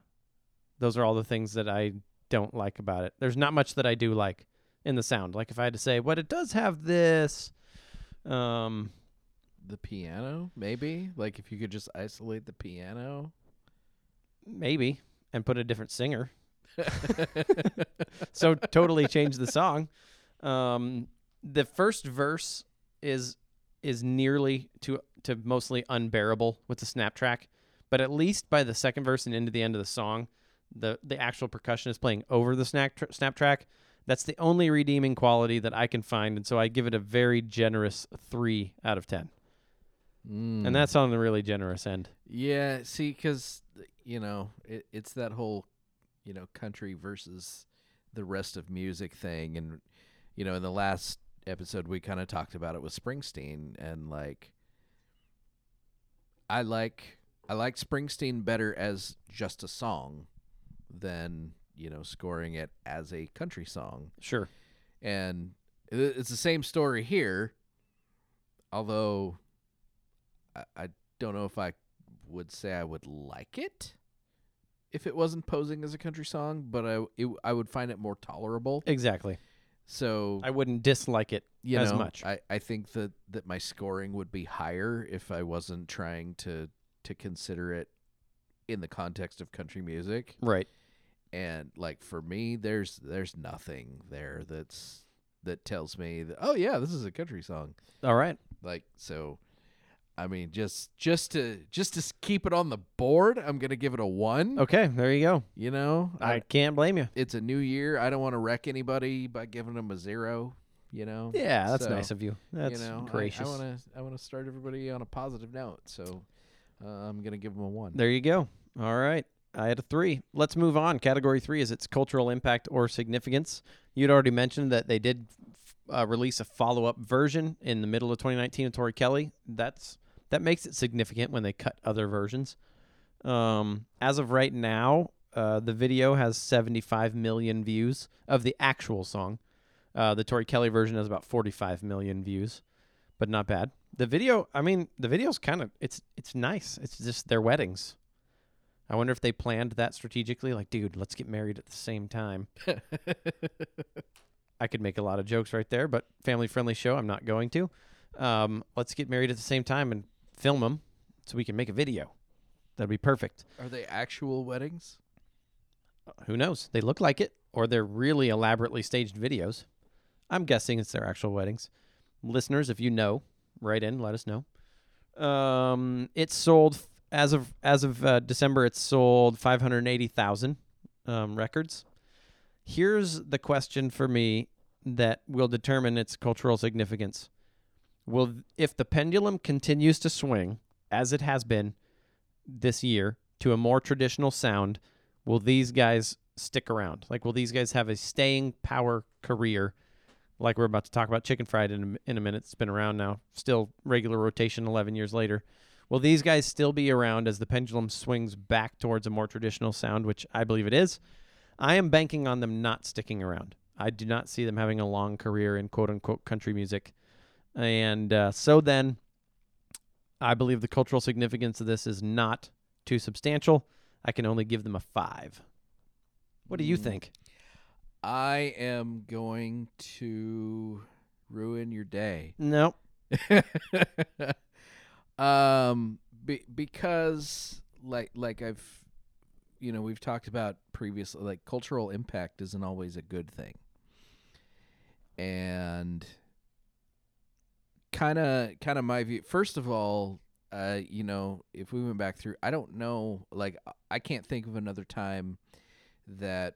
S2: Those are all the things that I don't like about it. There's not much that I do like in the sound. Like if I had to say, what it does have this, um,
S3: The piano, maybe. Like if you could just isolate the piano.
S2: maybe, and put a different singer. so totally change the song. Um, the first verse is is nearly to to mostly unbearable with the snap track, but at least by the second verse and into the end of the song, the the actual percussion is playing over the snap tr- snap track. That's the only redeeming quality that I can find, and so I give it a very generous three out of ten,
S3: Mm.
S2: and that's on the really generous end.
S3: Yeah, see, because you know it, it's that whole you know country versus the rest of music thing, and you know in the last episode we kind of talked about it with Springsteen, and like I like I like Springsteen better as just a song than you know scoring it as a country song,
S2: Sure.
S3: and it's the same story here, although I, I don't know if I would say I would like it if it wasn't posing as a country song, but I it, I would find it more tolerable.
S2: Exactly.
S3: So
S2: I wouldn't dislike it
S3: you
S2: as
S3: know,
S2: much.
S3: I, I think that that my scoring would be higher if I wasn't trying to to consider it in the context of country music.
S2: right.
S3: And like for me, there's there's nothing there that's that tells me that oh yeah, this is a country song.
S2: All right.
S3: Like so, I mean just just to just to keep it on the board, I'm gonna give it a one.
S2: Okay. There you go.
S3: You know,
S2: I can't blame you.
S3: it's a new year. I don't want to wreck anybody by giving them a zero. You know.
S2: Yeah, that's
S3: So,
S2: nice of you. That's
S3: you know, I-
S2: gracious.
S3: I want to I want to start everybody on a positive note. So uh, I'm gonna give them a one.
S2: There you go. All right. I had a three. Let's move on. Category three is its cultural impact or significance. You'd already mentioned that they did uh, release a follow up version in the middle of 2019 of Tori Kelly. That's that makes it significant when they cut other versions. Um, as of right now, uh, the video has 75 million views of the actual song. Uh, the Tori Kelly version has about 45 million views, but not bad. The video, I mean, the video's kind of it's it's nice. It's just their weddings. I wonder if they planned that strategically. Like, dude, let's get married at the same time. I could make a lot of jokes right there, but family friendly show. I'm not going to. Um, let's get married at the same time and film them so we can make a video. That'd be perfect.
S3: Are they actual weddings?
S2: Who knows? They look like it, or they're really elaborately staged videos. I'm guessing it's their actual weddings. Listeners, if you know, write in, let us know. Um, it sold as of as of uh, December. It sold five hundred eighty thousand um, records. Here's the question for me that will determine its cultural significance. Will if the pendulum continues to swing as it has been this year to a more traditional sound, will these guys stick around? Like, will these guys have a staying power career? Like we're about to talk about Chicken Fried in a, in a minute. It's been around now, still regular rotation 11 years later. Will these guys still be around as the pendulum swings back towards a more traditional sound, which I believe it is? I am banking on them not sticking around. I do not see them having a long career in quote unquote country music. And uh, so then, I believe the cultural significance of this is not too substantial. I can only give them a five. What do you
S3: Mm.
S2: think?
S3: I am going to ruin your day.
S2: No.
S3: um, be, because like like I've, you know, we've talked about previously. Like cultural impact isn't always a good thing, and kind of kind of my view. First of all, uh, you know, if we went back through, I don't know. Like I can't think of another time that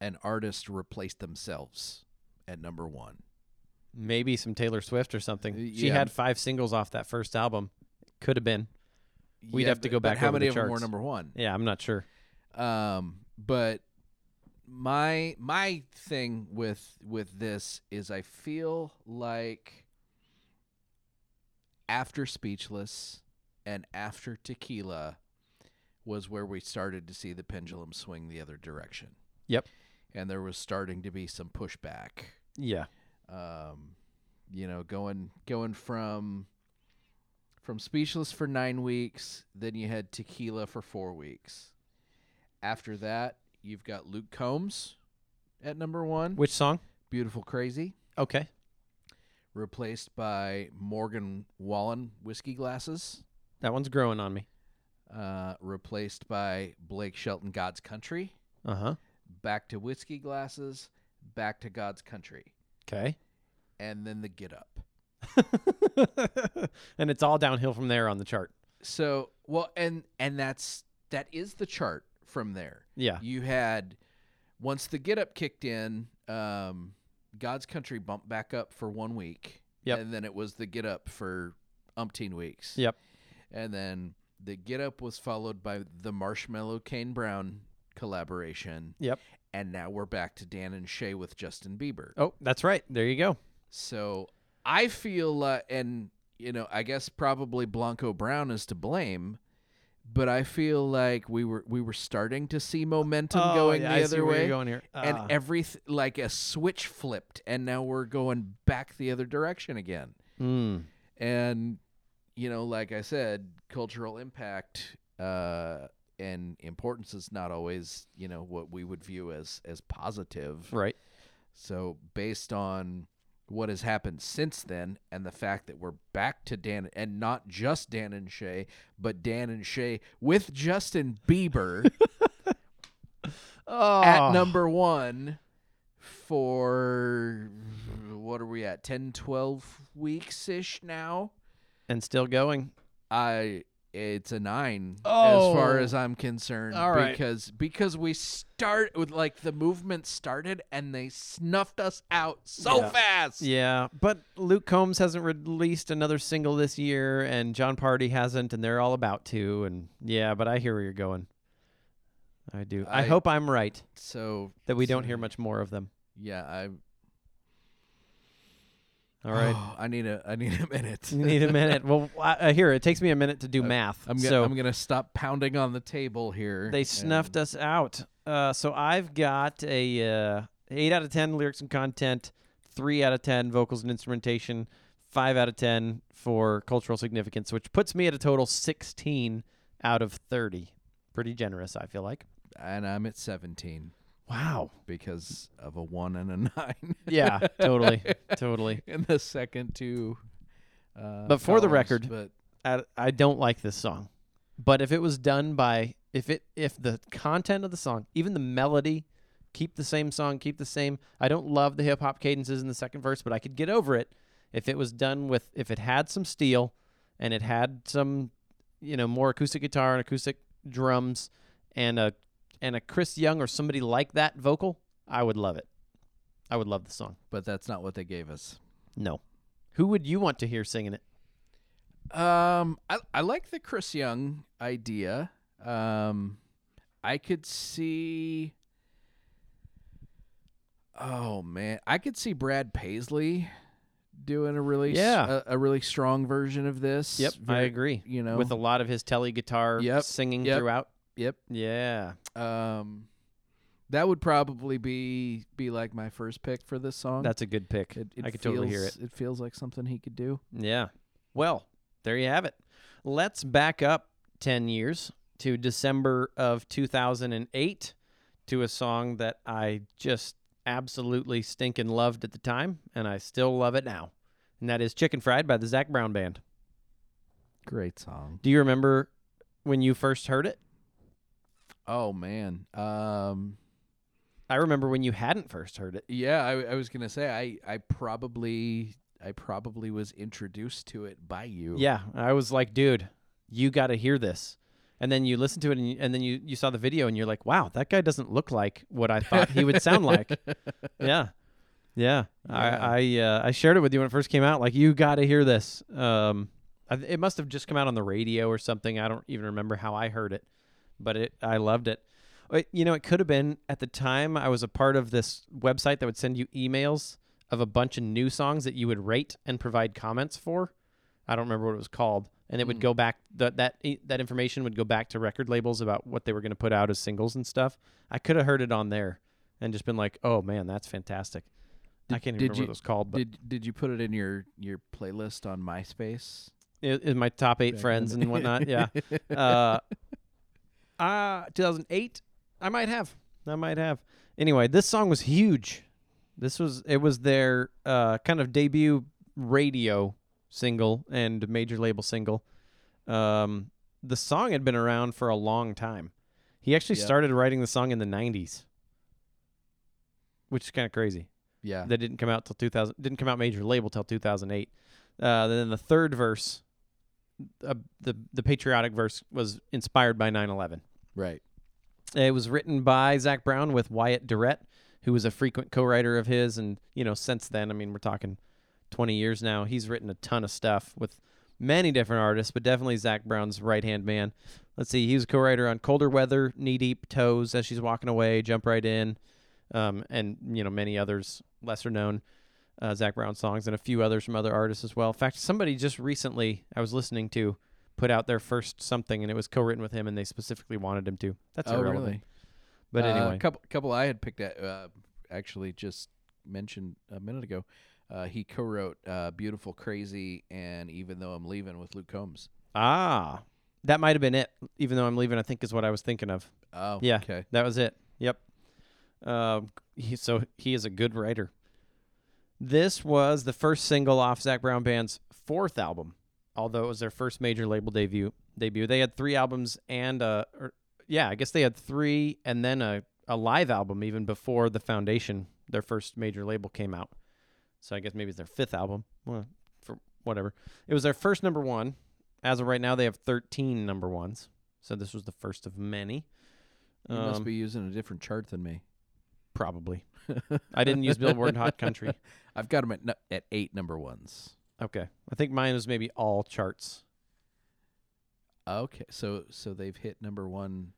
S3: an artist replaced themselves at number one.
S2: Maybe some Taylor Swift or something.
S3: Y-
S2: She had five singles off that first album. Could have been. We'd
S3: Yeah,
S2: have to go back
S3: How
S2: over
S3: many
S2: the
S3: of them were number one?
S2: Yeah, I'm not sure.
S3: Um, but my my thing with with this is I feel like after Speechless and after Tequila was where we started to see the pendulum swing the other direction.
S2: Yep.
S3: And there was starting to be some pushback.
S2: Yeah.
S3: Um, you know, going going from from Speechless for nine weeks, then you had Tequila for four weeks. After that, you've got Luke Combs at number one,
S2: Which song?
S3: Beautiful Crazy,
S2: Okay.
S3: replaced by Morgan Wallen Whiskey Glasses,
S2: That one's growing on me.
S3: uh, replaced by Blake Shelton God's Country,
S2: Uh huh.
S3: Back to Whiskey Glasses, back to God's Country,
S2: Okay.
S3: and then the Get Up.
S2: and it's all downhill from there on the chart.
S3: So well, and and that's that is the chart from there.
S2: Yeah.
S3: You had once the get up kicked in, um, God's Country bumped back up for one week.
S2: Yep.
S3: And then it was the get up for umpteen weeks.
S2: Yep.
S3: And then the get up was followed by the Marshmello Kane Brown collaboration.
S2: Yep.
S3: And now we're back to Dan and Shay with Justin Bieber.
S2: Oh, that's right. There you go.
S3: So I feel, uh, and you know, I guess probably Blanco Brown is to blame, but I feel like we were we were starting to see momentum
S2: Oh,
S3: going
S2: yeah,
S3: the
S2: I
S3: other way,
S2: going here.
S3: and
S2: Ah.
S3: everything like a switch flipped, and now we're going back the other direction again.
S2: Mm.
S3: And you know, like I said, cultural impact uh, and importance is not always you know what we would view as as positive.
S2: Right.
S3: So based on what has happened since then and the fact that we're back to Dan and not just Dan and Shay, but Dan and Shay with Justin Bieber
S2: Oh.
S3: at ah. number 1 for what are we at 10 12 weeks ish now.
S2: and still going.
S3: I it's a 9 as far
S2: Oh.
S3: as I'm concerned
S2: All right.
S3: because because we start with like the movement started and they snuffed us out so
S2: Yeah.
S3: fast.
S2: Yeah, but Luke Combs hasn't released another single this year, and Jon Pardi hasn't, and they're all about to. And yeah, but I hear where you're going. I do. I,
S3: I-
S2: hope I'm right
S3: So
S2: that we don't hear much more of them.
S3: Yeah, I.
S2: All right.
S3: I need a. I need a minute.
S2: you need a minute. Well, I, I here it takes me a minute to do
S3: Uh,
S2: math.
S3: I'm gonna.
S2: so
S3: I'm gonna stop pounding on the table here.
S2: they snuffed us out. Uh, so I've got a uh, eight out of ten lyrics and content, three out of ten vocals and instrumentation, five out of ten for cultural significance, which puts me at a total sixteen out of thirty. Pretty generous, I feel like.
S3: and I'm at 17
S2: Wow.
S3: because of a one and a nine.
S2: Yeah, totally, totally.
S3: In the second two. Uh,
S2: But for the record-
S3: but
S2: I, I don't like this song, but if it was done by if it if the content of the song, even the melody, keep the same song, keep the same. I don't love the hip hop cadences in the second verse, but I could get over it if it was done with if it had some steel and it had some, you know, more acoustic guitar and acoustic drums, and a and a Chris Young or somebody like that vocal, I would love it. I would love the song.
S3: But that's not what they gave us.
S2: No, who would you want to hear singing it?
S3: Um, I I like the Chris Young idea. Um, I could see. Oh man, I could see Brad Paisley doing a really
S2: Yeah.
S3: a, a really strong version of this.
S2: Yep, I agree.
S3: You know,
S2: With a lot of his tele guitar
S3: Yep,
S2: singing
S3: yep.
S2: throughout.
S3: Yep.
S2: Yeah.
S3: Um, that would probably be be like my first pick for this song.
S2: That's a good pick.
S3: it, it
S2: I could
S3: feels,
S2: totally hear it.
S3: It feels like something he could do.
S2: Yeah. Well, there you have it. Let's back up 10 years to December of 2008 to a song that I just absolutely stinking loved at the time, and I still love it now. And that is Chicken Fried by the Zac Brown Band.
S3: Great song.
S2: Do you remember when you first heard it?
S3: Oh man. Um.
S2: I remember when you hadn't first heard it.
S3: Yeah, I, I was gonna say I I probably I probably was introduced to it by you.
S2: Yeah, I was like, dude, you got to hear this. And then you listen to it, and, you, and then you, you saw the video, and you're like, wow, that guy doesn't look like what I thought he would sound like. Yeah, yeah. I I, uh, I shared it with you when it first came out. Like, you got to hear this. Um, I, it must have just come out on the radio or something. I don't even remember how I heard it, but it I loved it. Uh, You know, it could have been at the time I was a part of this website that would send you emails of a bunch of new songs that you would rate and provide comments for. I don't remember what it was called, and it would
S3: Mm.
S2: go back that that that information would go back to record labels about what they were going to put out as singles and stuff. I could have heard it on there and just been like, "Oh man, that's fantastic." I can't even
S3: did
S2: remember
S3: you-
S2: what it was called, but
S3: Did did you put it in your your playlist on MySpace?
S2: in my top eight
S3: Back
S2: friends and whatnot. Yeah. uh, uh, 2008. I might have. I might have. Anyway, this song was huge. This was it was their uh, kind of debut radio single and major label single. Um, the song had been around for a long time. He actually
S3: Yep.
S2: started writing the song in the 90s, which is kind of crazy
S3: yeah.
S2: that didn't come out till 2000 didn't come out major label till 2008 uh, then the third verse uh, the the patriotic verse was inspired by 9/11
S3: right.
S2: it was written by Zac Brown with Wyatt Durrette who was a frequent co-writer of his. And you know since then I mean we're talking 20 years now. He's written a ton of stuff with many different artists but definitely Zac Brown's right-hand man. Let's see. He was a co-writer on Colder Weather Knee Deep Toes as she's walking away Jump Right In um, and you know many others lesser known uh, Zac Brown songs and a few others from other artists as well. In fact, somebody just recently I was listening to put out their first something and it was co-written with him and they specifically wanted him to. That's
S3: oh
S2: irrelevant.
S3: really?
S2: But
S3: Uh,
S2: anyway,
S3: a couple couple I had picked at uh, actually just mentioned a minute ago. Uh, he co-wrote uh, "Beautiful Crazy" and "Even Though I'm Leaving" with Luke Combs.
S2: ah, that might have been it. Even though I'm leaving, I think is what I was thinking of.
S3: Oh,
S2: Yeah.
S3: Okay.
S2: That was it. Yep. Um, he, so he is a good writer. This was the first single off Zac Brown Band's fourth album, although it was their first major label debut. Debut. They had three albums and uh, or, yeah, I guess they had three and then a a live album even before the Foundation, their first major label came out. So I guess maybe it's their fifth album. Well, for whatever. It was their first number one. As of right now, they have 13 number ones. So this was the first of many.
S3: You must
S2: Um,
S3: be using a different chart than me.
S2: Probably. I didn't use Billboard Hot Country.
S3: I've got them at nu- at eight number ones.
S2: Okay. I think mine was maybe all charts.
S3: Okay, so so they've hit number one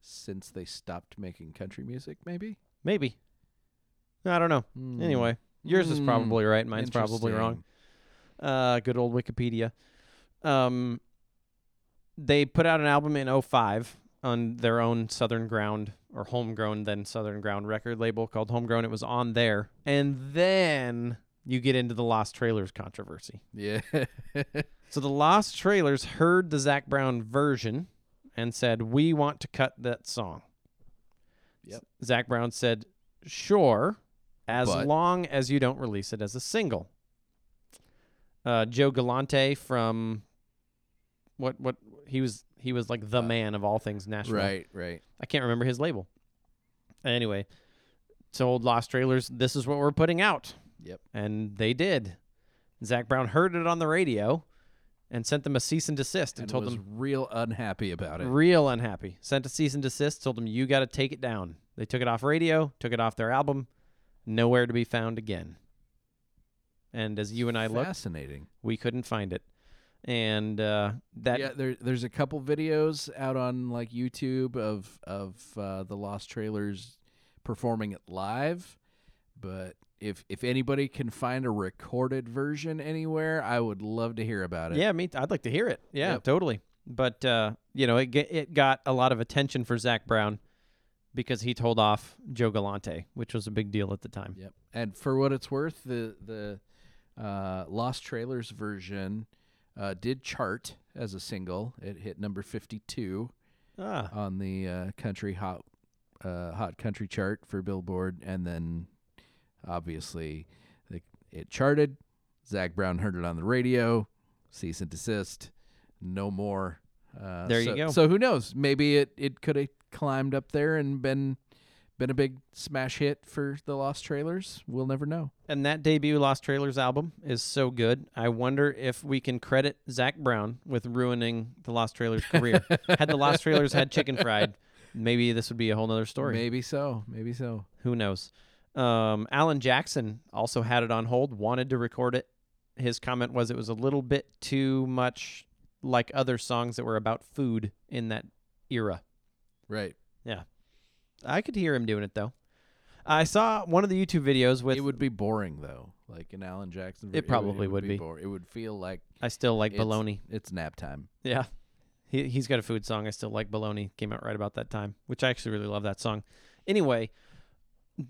S3: since they stopped making country music. Maybe.
S2: Maybe. I don't know.
S3: Hmm.
S2: Anyway, yours is
S3: Hmm.
S2: probably right. Mine's probably wrong. Uh, good old Wikipedia. Um, they put out an album in 05 on their own Southern Ground or Homegrown, then Southern Ground record label called Homegrown. It was on there. And then you get into the Lost Trailers controversy.
S3: Yeah.
S2: So the Lost Trailers heard the Zac Brown version and said, "We want to cut that song."
S3: Yep.
S2: Zac Brown said, "Sure, as
S3: But-
S2: long as you don't release it as a single." Uh, Joe Galante from what what he was he was like the
S3: Uh,
S2: man of all things Nashville.
S3: right. Right.
S2: I can't remember his label. Anyway, told Lost Trailers, "This is what we're putting out."
S3: Yep.
S2: And they did. Zac Brown heard it on the radio and sent them a cease and desist and,
S3: and
S2: told
S3: was
S2: them
S3: real unhappy about it.
S2: real unhappy. Sent a cease and desist, told them you got to take it down. They took it off radio, took it off their album, nowhere to be found again. And as you and I looked,
S3: Fascinating.
S2: we couldn't find it. And uh, that
S3: yeah, there, there's a couple videos out on like YouTube of of uh, the Lost Trailers performing it live, but if if anybody can find a recorded version anywhere, I would love to hear about it.
S2: Yeah, me. I'd like to hear it. Yeah,
S3: Yep.
S2: totally. But uh, you know, it it got a lot of attention for Zac Brown because he told off Joe Galante, which was a big deal at the time.
S3: Yep. And for what it's worth, the the uh, Lost Trailers version uh, did chart as a single. It hit number 52
S2: Ah,
S3: on the uh, country hot uh, hot country chart for Billboard, and then obviously the, it charted. Zac Brown heard it on the radio. Cease and desist. No more. Uh,
S2: There you go.
S3: So who knows? Maybe it, it could have climbed up there and been been a big smash hit for the Lost Trailers. We'll never know.
S2: and that debut Lost Trailers album is so good. I wonder if we can credit Zac Brown with ruining the Lost Trailers career. had the Lost Trailers had Chicken Fried, maybe this would be a whole nother story.
S3: Maybe so. Maybe so.
S2: Who knows? Um, Alan Jackson also had it on hold, wanted to record it. His comment was it was a little bit too much like other songs that were about food in that era.
S3: Right.
S2: I could hear him doing it though. I saw one of the YouTube videos with
S3: it would be boring though. Like an Alan Jackson.
S2: It probably would be.
S3: boring. It would feel like
S2: I still like
S3: It's-
S2: baloney.
S3: it's nap time.
S2: Yeah. He he's got a food song I still like baloney came out right about that time, which I actually really love that song. Anyway,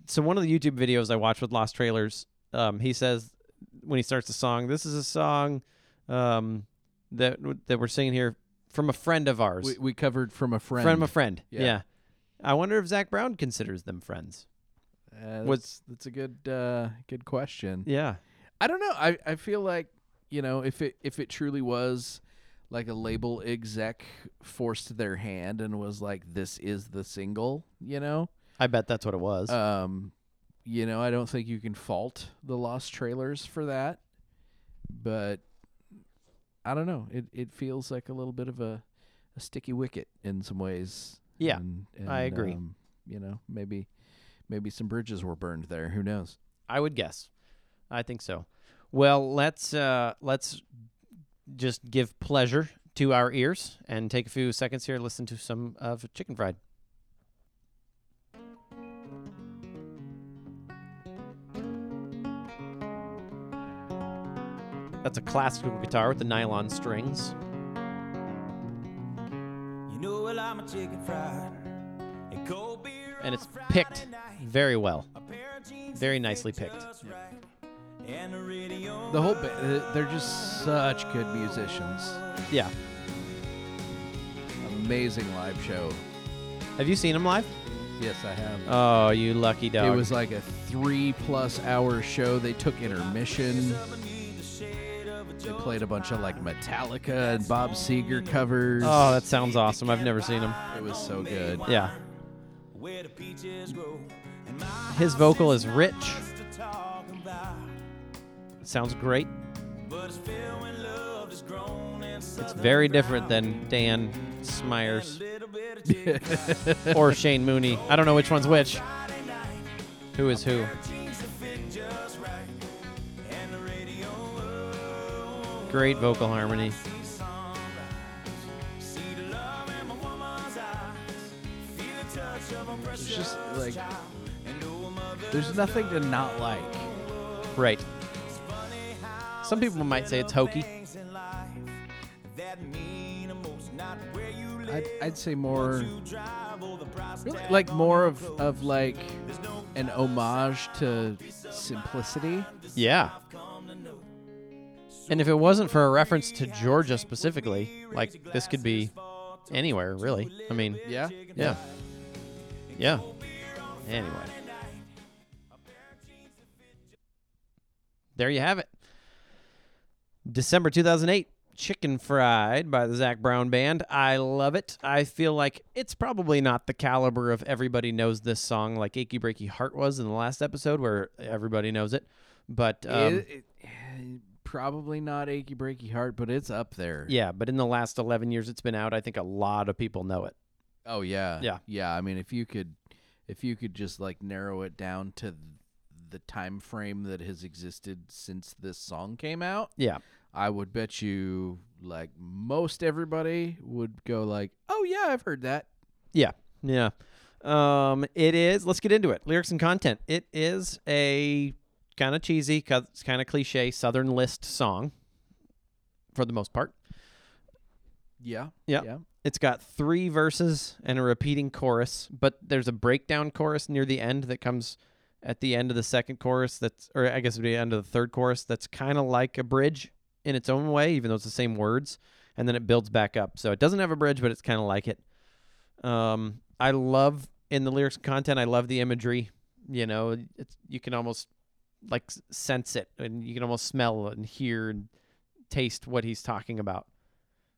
S2: so one of the YouTube videos I watched with Lost Trailers, um, he says when he starts the song, this is a song um, that that we're singing here from a friend of ours.
S3: We, we covered from a friend.
S2: From a friend.
S3: Yeah.
S2: Yeah. I wonder if Zac Brown considers them friends.
S3: Uh, that's, that's a good uh, good question.
S2: Yeah.
S3: I don't know. I, I feel like you know if it if it truly was like a label exec forced their hand and was like this is the single, you know.
S2: I bet that's what it was.
S3: Um, you know, I don't think you can fault the Lost Trailers for that, but I don't know. It it feels like a little bit of a, a sticky wicket in some ways.
S2: Yeah,
S3: and,
S2: I agree.
S3: Um, you know, maybe maybe some bridges were burned there. Who knows?
S2: I would guess. I think so. Well, let's uh, let's just give pleasure to our ears and take a few seconds here to listen to some of Chicken Fried. That's a classical guitar with the nylon strings.
S1: And cold beer
S2: And it's picked very well.
S1: A pair of jeans
S2: Very nicely picked.
S1: And the radio
S3: The whole ba- uh, they're just such good musicians.
S2: Yeah.
S3: Amazing live show.
S2: Have you seen them live?
S3: Yes, I have.
S2: Oh, you lucky dog.
S3: It was like a three plus hour show. They took intermission. They played a bunch of like Metallica and Bob Seger covers.
S2: Oh, that sounds awesome. I've never seen him.
S3: it was so good.
S2: Yeah.
S1: where the peaches grow.
S2: His vocal is rich.
S1: to talk about.
S2: Sounds great.
S1: It's filled when love is grown and
S2: It's very different than Dan Smyers
S1: little bit of chicken
S2: or Shane Mooney. I don't know which one's which. Who is who? Of vocal harmony.
S3: It's just like
S1: and know a mother
S3: there's nothing to not like.
S2: Right. Some people might say it's hokey.
S1: things in life that mean the most. Not where you live,
S3: I'd, I'd say more
S1: you drive, or the price
S3: really like more of of like an homage to simplicity.
S2: Yeah. And if it wasn't for a reference to Georgia specifically, like this could be anywhere, really. I mean,
S3: Yeah.
S2: yeah. Yeah. Anyway. There you have it. December 2008, Chicken Fried by the Zac Brown Band. I love it. I feel like it's probably not the caliber of everybody knows this song like Achy Breaky Heart was in the last episode where everybody knows it. But um,
S3: It- it- probably not achy breaky heart, but it's up there.
S2: Yeah, but in the last 11 years it's been out, I think a lot of people know it.
S3: Oh yeah.
S2: Yeah.
S3: Yeah. I mean, if you could, if you could just like narrow it down to the time frame that has existed since this song came out,
S2: Yeah.
S3: I would bet you like most everybody would go like, "Oh yeah, I've heard that."
S2: Yeah. Yeah. Um, it is. Let's get into it. Lyrics and content. It is a kind of cheesy, kind of cliche Southern list song, for the most part.
S3: Yeah.
S2: Yeah.
S3: Yeah.
S2: It's got three verses and a repeating chorus, but there's a breakdown chorus near the end that comes at the end of the second chorus. That's, or I guess it'd be the end of the third chorus. That's kind of like a bridge in its own way, even though it's the same words, and then it builds back up. So it doesn't have a bridge, but it's kind of like it. Um, I love in the lyrics content. I love the imagery. You know, it's you can almost like sense it, and you can almost smell and hear and taste what he's talking about.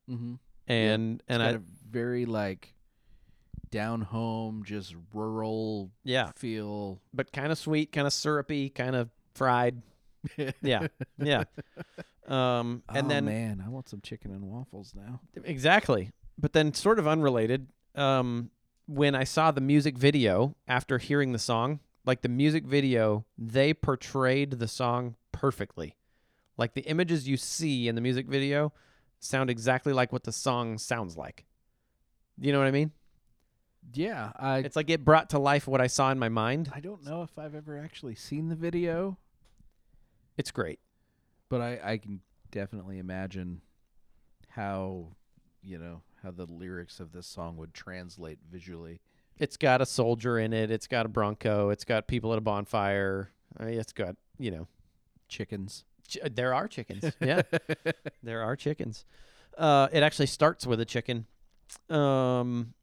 S3: Mm-hmm.
S2: And and I
S3: very like down home, just rural
S2: yeah,
S3: feel.
S2: but kind of sweet, kind of syrupy, kind of fried. Yeah, yeah. Um, and
S3: oh,
S2: then
S3: man, I want some chicken and waffles now.
S2: exactly, but then sort of unrelated. Um, when I saw the music video after hearing the song, like the music video, they portrayed the song perfectly. Like the images you see in the music video sound exactly like what the song sounds like. You know what I mean?
S3: Yeah, I
S2: It's like it brought to life what I saw in my mind.
S3: I don't know if I've ever actually seen the video,
S2: It's great.
S3: but I I can definitely imagine how you know how the lyrics of this song would translate visually.
S2: It's got a soldier in it. It's got a bronco. It's got people at a bonfire. I mean, it's got you know,
S3: Chickens.
S2: ch- uh, there are chickens. Yeah, there are chickens. Uh, it actually starts with a chicken. Um,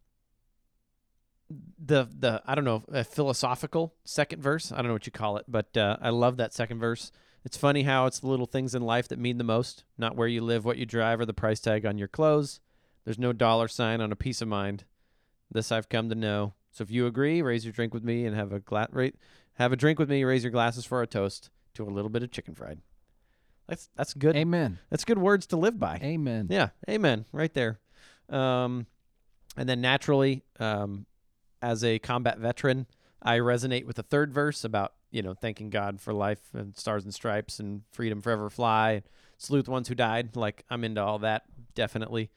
S2: the the I don't know a philosophical second verse. I don't know what you call it, but uh, I love that second verse. It's funny how it's the little things in life that mean the most, not where you live, what you drive, or the price tag on your clothes. There's no dollar sign on a peace of mind. This I've come to know. So if you agree, raise your drink with me and have a gla- ra- have a drink with me. Raise your glasses for a toast to a little bit of chicken fried. That's that's good.
S3: Amen.
S2: That's good words to live by.
S3: Amen.
S2: Yeah, amen. Right there. Um, and then naturally, um, as a combat veteran, I resonate with the third verse about you know thanking God for life and stars and stripes and freedom forever fly, salute the ones who died. Like I'm into all that definitely.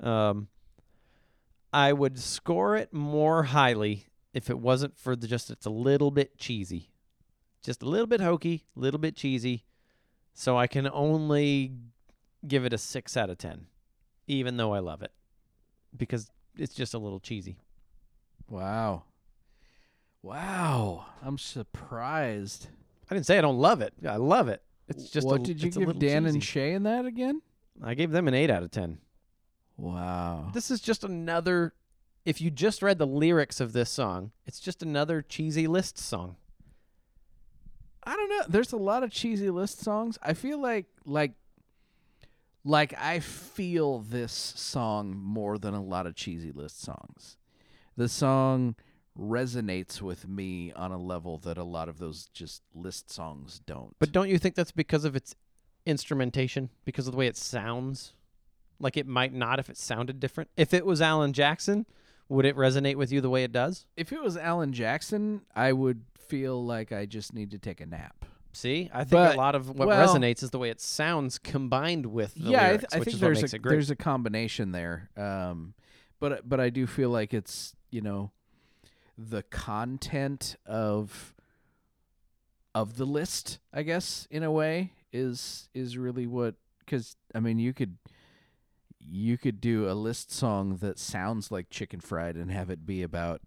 S2: Um, I would score it more highly if it wasn't for the just it's a little bit cheesy, just a little bit hokey, a little bit cheesy. So I can only give it a six out of ten, even though I love it, because it's just a little cheesy.
S3: Wow. Wow. I'm surprised.
S2: I didn't say I don't love it. I love it. It's just
S3: what
S2: a,
S3: did you give
S2: little
S3: Dan and. Shay in that again?
S2: I gave them an eight out of ten.
S3: Wow.
S2: This is just another. If you just read the lyrics of this song, it's just another cheesy list song.
S3: I don't know. There's a lot of cheesy list songs. I feel like like like I feel this song more than a lot of cheesy list songs. The song resonates with me on a level that a lot of those just list songs don't.
S2: But don't you think that's because of its instrumentation? Because of the way it sounds? Like it might not if it sounded different. If it was Alan Jackson, would it resonate with you the way it does?
S3: if it was Alan Jackson, I would feel like I just need to take a nap.
S2: See, I think
S3: But-
S2: a lot of what
S3: well-
S2: resonates is the way it sounds combined with the
S3: yeah,
S2: lyrics,
S3: I, th- I
S2: which
S3: think
S2: is what
S3: there's a there's a combination there. Um, but but I do feel like it's you know the content of of the list, I guess, in a way, is is really what because I mean you could you could do a list song that sounds like chicken fried and have it be about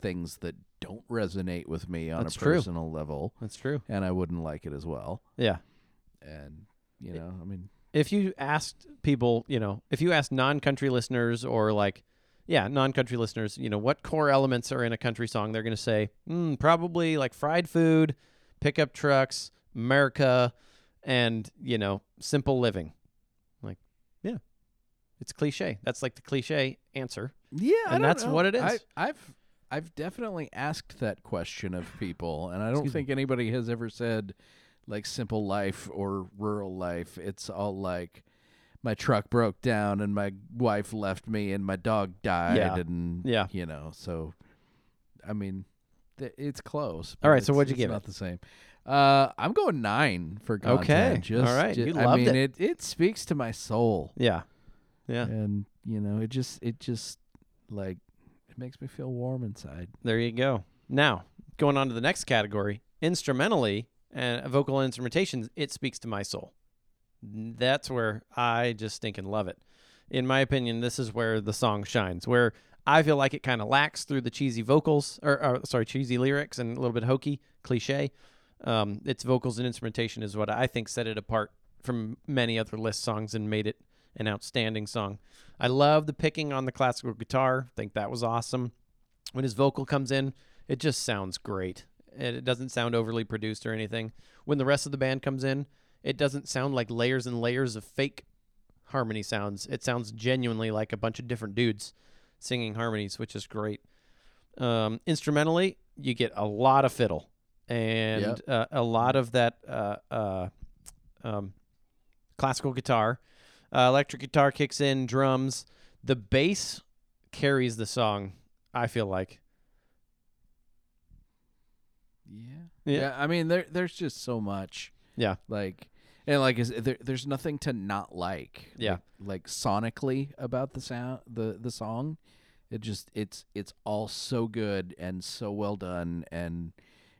S3: things that don't resonate with me on
S2: That's
S3: a
S2: true.
S3: personal level,
S2: That's true.
S3: and I wouldn't like it as well.
S2: Yeah.
S3: And you know, I mean,
S2: If you asked people, you know, if you asked non-country listeners or like, yeah, non-country listeners, you know, what core elements are in a country song, they're going to say, mm, probably like fried food, pickup trucks, America, and you know, simple living. It's cliche. That's like the cliche answer.
S3: Yeah, I
S2: And that's
S3: know.
S2: what it is.
S3: I, I've I've definitely asked that question of people, and I don't
S2: Excuse me.
S3: think anybody has ever said like simple life or rural life. It's all like my truck broke down and my wife left me and my dog died
S2: Yeah.
S3: and
S2: Yeah.
S3: you know. So I mean, th- it's close.
S2: All right. so what'd you give
S3: Not
S2: it?
S3: the same. Uh, I'm going nine for content.
S2: Okay.
S3: Just,
S2: All right.
S3: ju-
S2: You
S3: I mean,
S2: it.
S3: it. It speaks to my soul,
S2: Yeah. Yeah.
S3: and you know, it just, it just like, it makes me feel warm inside.
S2: There you go. Now, going on to the next category, instrumentally and vocal instrumentation, it speaks to my soul. That's where I just think and love it. In my opinion, this is where the song shines, where I feel like it kind of lacks through the cheesy vocals, or, or sorry, cheesy lyrics and a little bit hokey, cliche. Um, its vocals and instrumentation is what I think set it apart from many other list songs and made it an outstanding song. I love the picking on the classical guitar. think that was awesome. When his vocal comes in, it just sounds great. It doesn't sound overly produced or anything. When the rest of the band comes in, it doesn't sound like layers and layers of fake harmony sounds. It sounds genuinely like a bunch of different dudes singing harmonies, which is great. Um, instrumentally, you get a lot of fiddle and
S3: Yep.
S2: uh, a lot of that uh, uh, um, classical guitar. Uh, electric guitar kicks in, drums. The bass carries the song. I feel like.
S3: Yeah.
S2: Yeah.
S3: Yeah. I mean, there, there's just so much.
S2: Yeah.
S3: Like, and like, is there, there's nothing to not like.
S2: Yeah.
S3: Like, like sonically about the sound, the the song, it just it's it's all so good and so well done and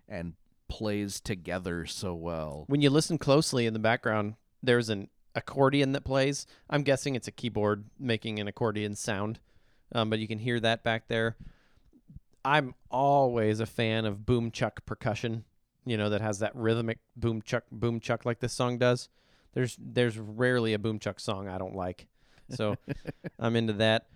S3: and plays together so well.
S2: When you listen closely in the background, there's an accordion that plays. I'm guessing it's a keyboard making an accordion sound, um, but you can hear that back there. I'm always a fan of boom chuck percussion, you know, that has that rhythmic boom chuck boom chuck like this song does. There's there's rarely a boom chuck song I don't like, so I'm into that.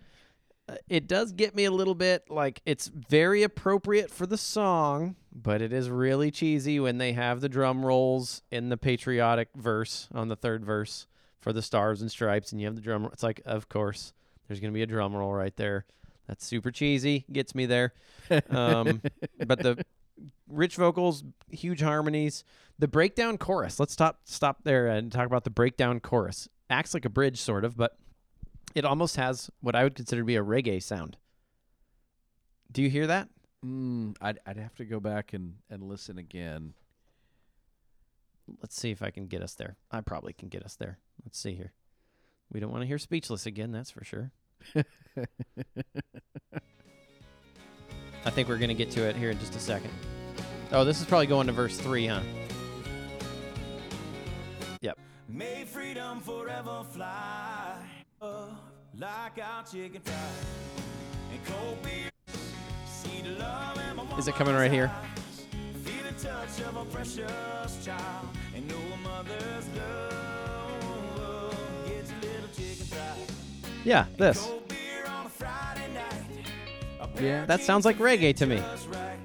S2: Uh, It does get me a little bit like it's very appropriate for the song, but it is really cheesy when they have the drum rolls in the patriotic verse on the third verse for the stars and stripes, and you have the drum. It's like, of course, there's gonna be a drum roll right there. That's super cheesy. Gets me there. Um, but the rich vocals, huge harmonies, the breakdown chorus. Let's stop stop there and talk about the breakdown chorus. Acts like a bridge, sort of, but it almost has what I would consider to be a reggae sound. Do you hear that?
S3: Mm, I'd I'd have to go back and and listen again.
S2: Let's see if I can get us there. I probably can get us there. Let's see here. We don't want to hear speechless again, that's for sure. I think we're going to get to it here in just a second. Oh, this is probably going to verse 3, huh? Yep.
S1: May freedom forever fly like our chicken fry and cold beer. See the love in my
S2: Is it coming right here?
S1: Feel the touch of a precious child and know mother's love gets a little chicken fried.
S2: Yeah, this.
S1: Cold beer on a Friday night. A
S3: Yeah.
S2: That sounds like reggae to me.
S1: just right.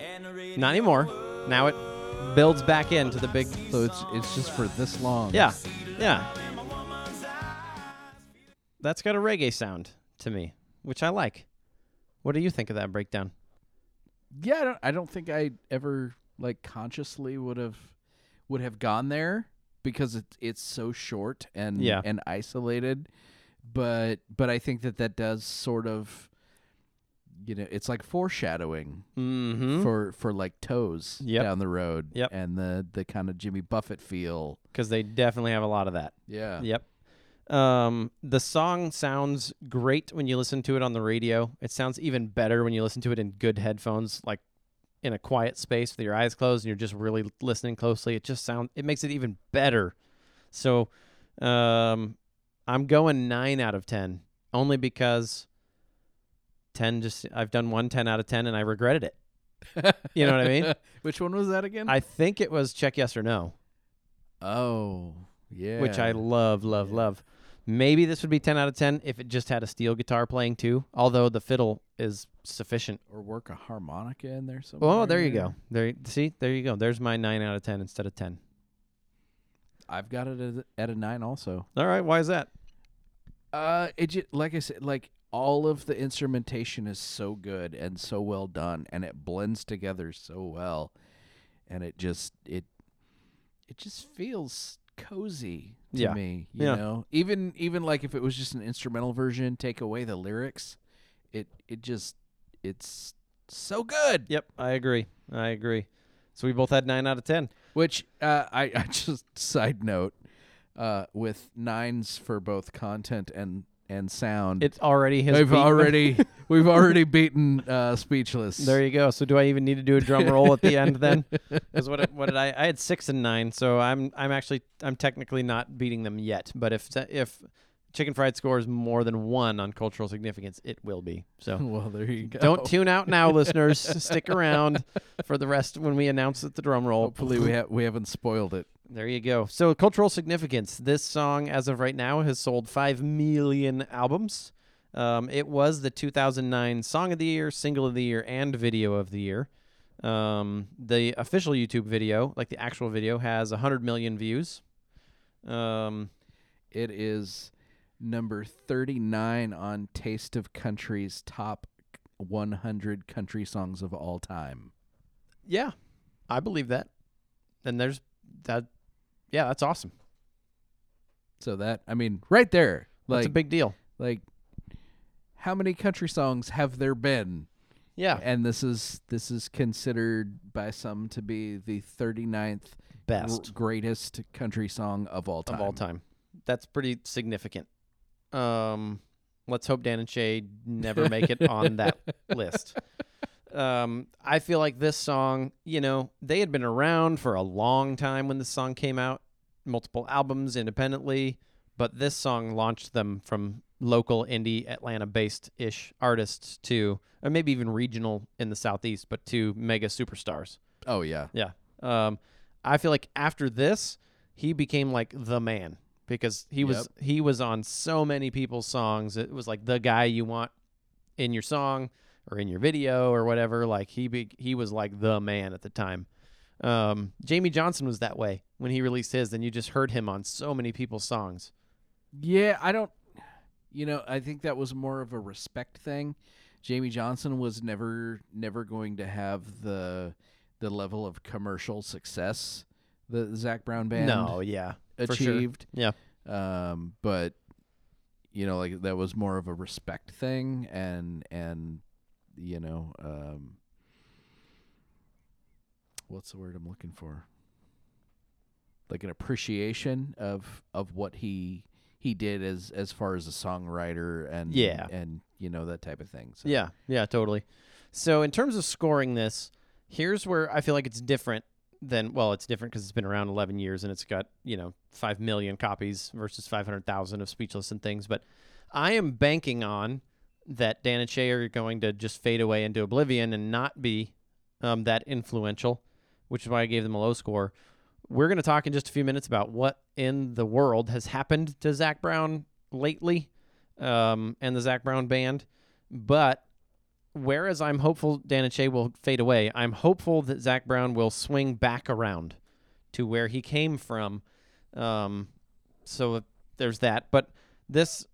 S1: And the radio
S2: Not anymore. Now it builds back into the big.
S3: So it's it's just for this long.
S2: Yeah, yeah. That's got a reggae sound to me, which I like. What do you think of that breakdown?
S3: yeah I don't, I don't think i ever like consciously would have would have gone there because it's it's so short and
S2: Yeah.
S3: and isolated but but i think that that does sort of you know it's like foreshadowing
S2: Mm-hmm.
S3: for for like toes
S2: Yep.
S3: down the road
S2: Yep.
S3: and the the kind of jimmy buffett feel
S2: Because they definitely have a lot of that.
S3: yeah
S2: Yep. Um, the song sounds great when you listen to it on the radio. It sounds even better when you listen to it in good headphones, like in a quiet space with your eyes closed and you're just really listening closely. It just sound it makes it even better. So, um, I'm going nine out of ten only because ten just I've done one 10 out of ten and I regretted it. You know what I mean?
S3: which one was that again
S2: I think it was check yes or no.
S3: oh yeah
S2: which I love, love, love. Maybe this would be 10 out of 10 if it just had a steel guitar playing too, although the fiddle is sufficient.
S3: or work a harmonica in there somewhere
S2: Oh, there you go. There see, there you go. There's my 9 out of 10 instead of 10.
S3: i've got it at, at a nine also
S2: All right, why is that?
S3: Uh, it just, like I said, like all of the instrumentation is so good and so well done, and it blends together so well, and it just it it just feels cozy to
S2: Yeah.
S3: me. You
S2: Yeah.
S3: know, even even like if it was just an instrumental version, take away the lyrics, it it just it's so good.
S2: Yep, I agree. I agree. So we both had nine out of ten.
S3: Which uh, I I just side note, uh, with nines for both content and and sound.
S2: It's already his.
S3: we've
S2: beat.
S3: already we've already beaten uh, speechless.
S2: There you go. So do I even need to do a drum roll at the end then? Because what what did I? I had six and nine, so I'm I'm actually I'm technically not beating them yet. But if if Chicken Fried scores more than one on cultural significance, it will be. So
S3: well, there you go.
S2: don't tune out now, listeners. Stick around for the rest when we announce it, the drum roll.
S3: Hopefully we have we haven't spoiled it.
S2: There you go. So, cultural significance. This song, as of right now, has sold 5 million albums. Um, it was the 2009 Song of the Year, Single of the Year, and Video of the Year. Um, the official YouTube video, like the actual video, has 100 million views. Um,
S3: It is number 39 on Taste of Country's top 100 country songs of all time.
S2: yeah, I believe that. And there's that. Yeah, that's awesome.
S3: So that I mean, right there,
S2: That's a big deal.
S3: like how many country songs have there been?
S2: Yeah,
S3: And this is this is considered by some to be the 39th
S2: best.
S3: gr- greatest country song of all time.
S2: of all time. That's pretty significant. Um, let's hope Dan and Shay never make it on that list. Um, I feel like this song, you know, they had been around for a long time when this song came out, multiple albums independently, but this song launched them from local indie Atlanta based ish artists to, or maybe even regional in the Southeast, but to mega superstars.
S3: Oh yeah.
S2: Yeah. Um, I feel like after this, he became like the man because he was he was on so many people's songs. It was like the guy you want in your song or in your video or whatever. Like he be, he was like the man at the time. Um, Jamey Johnson was that way when he released his. Then you just heard him on so many people's songs.
S3: Yeah, I don't. You know, I think that was more of a respect thing. Jamey Johnson was never never going to have the the level of commercial success that the Zac Brown band
S2: no, yeah, for sure.
S3: achieved.
S2: Yeah.
S3: Um, but you know, like that was more of a respect thing, and and you know, um, what's the word I'm looking for? Like an appreciation of of what he he did as as far as a songwriter and
S2: Yeah.
S3: and you know that type of thing. So.
S2: Yeah, yeah, totally. So in terms of scoring this, here's where I feel like it's different than well, it's different because it's been around 11 years and it's got you know five million copies versus 500,000 of Speechless and things. But I am banking on that Dan and Shay are going to just fade away into oblivion and not be um, that influential, which is why I gave them a low score. We're going to talk in just a few minutes about what in the world has happened to Zac Brown lately um, and the Zac Brown band. But whereas I'm hopeful Dan and Shay will fade away, I'm hopeful that Zac Brown will swing back around to where he came from. Um, so there's that. But this,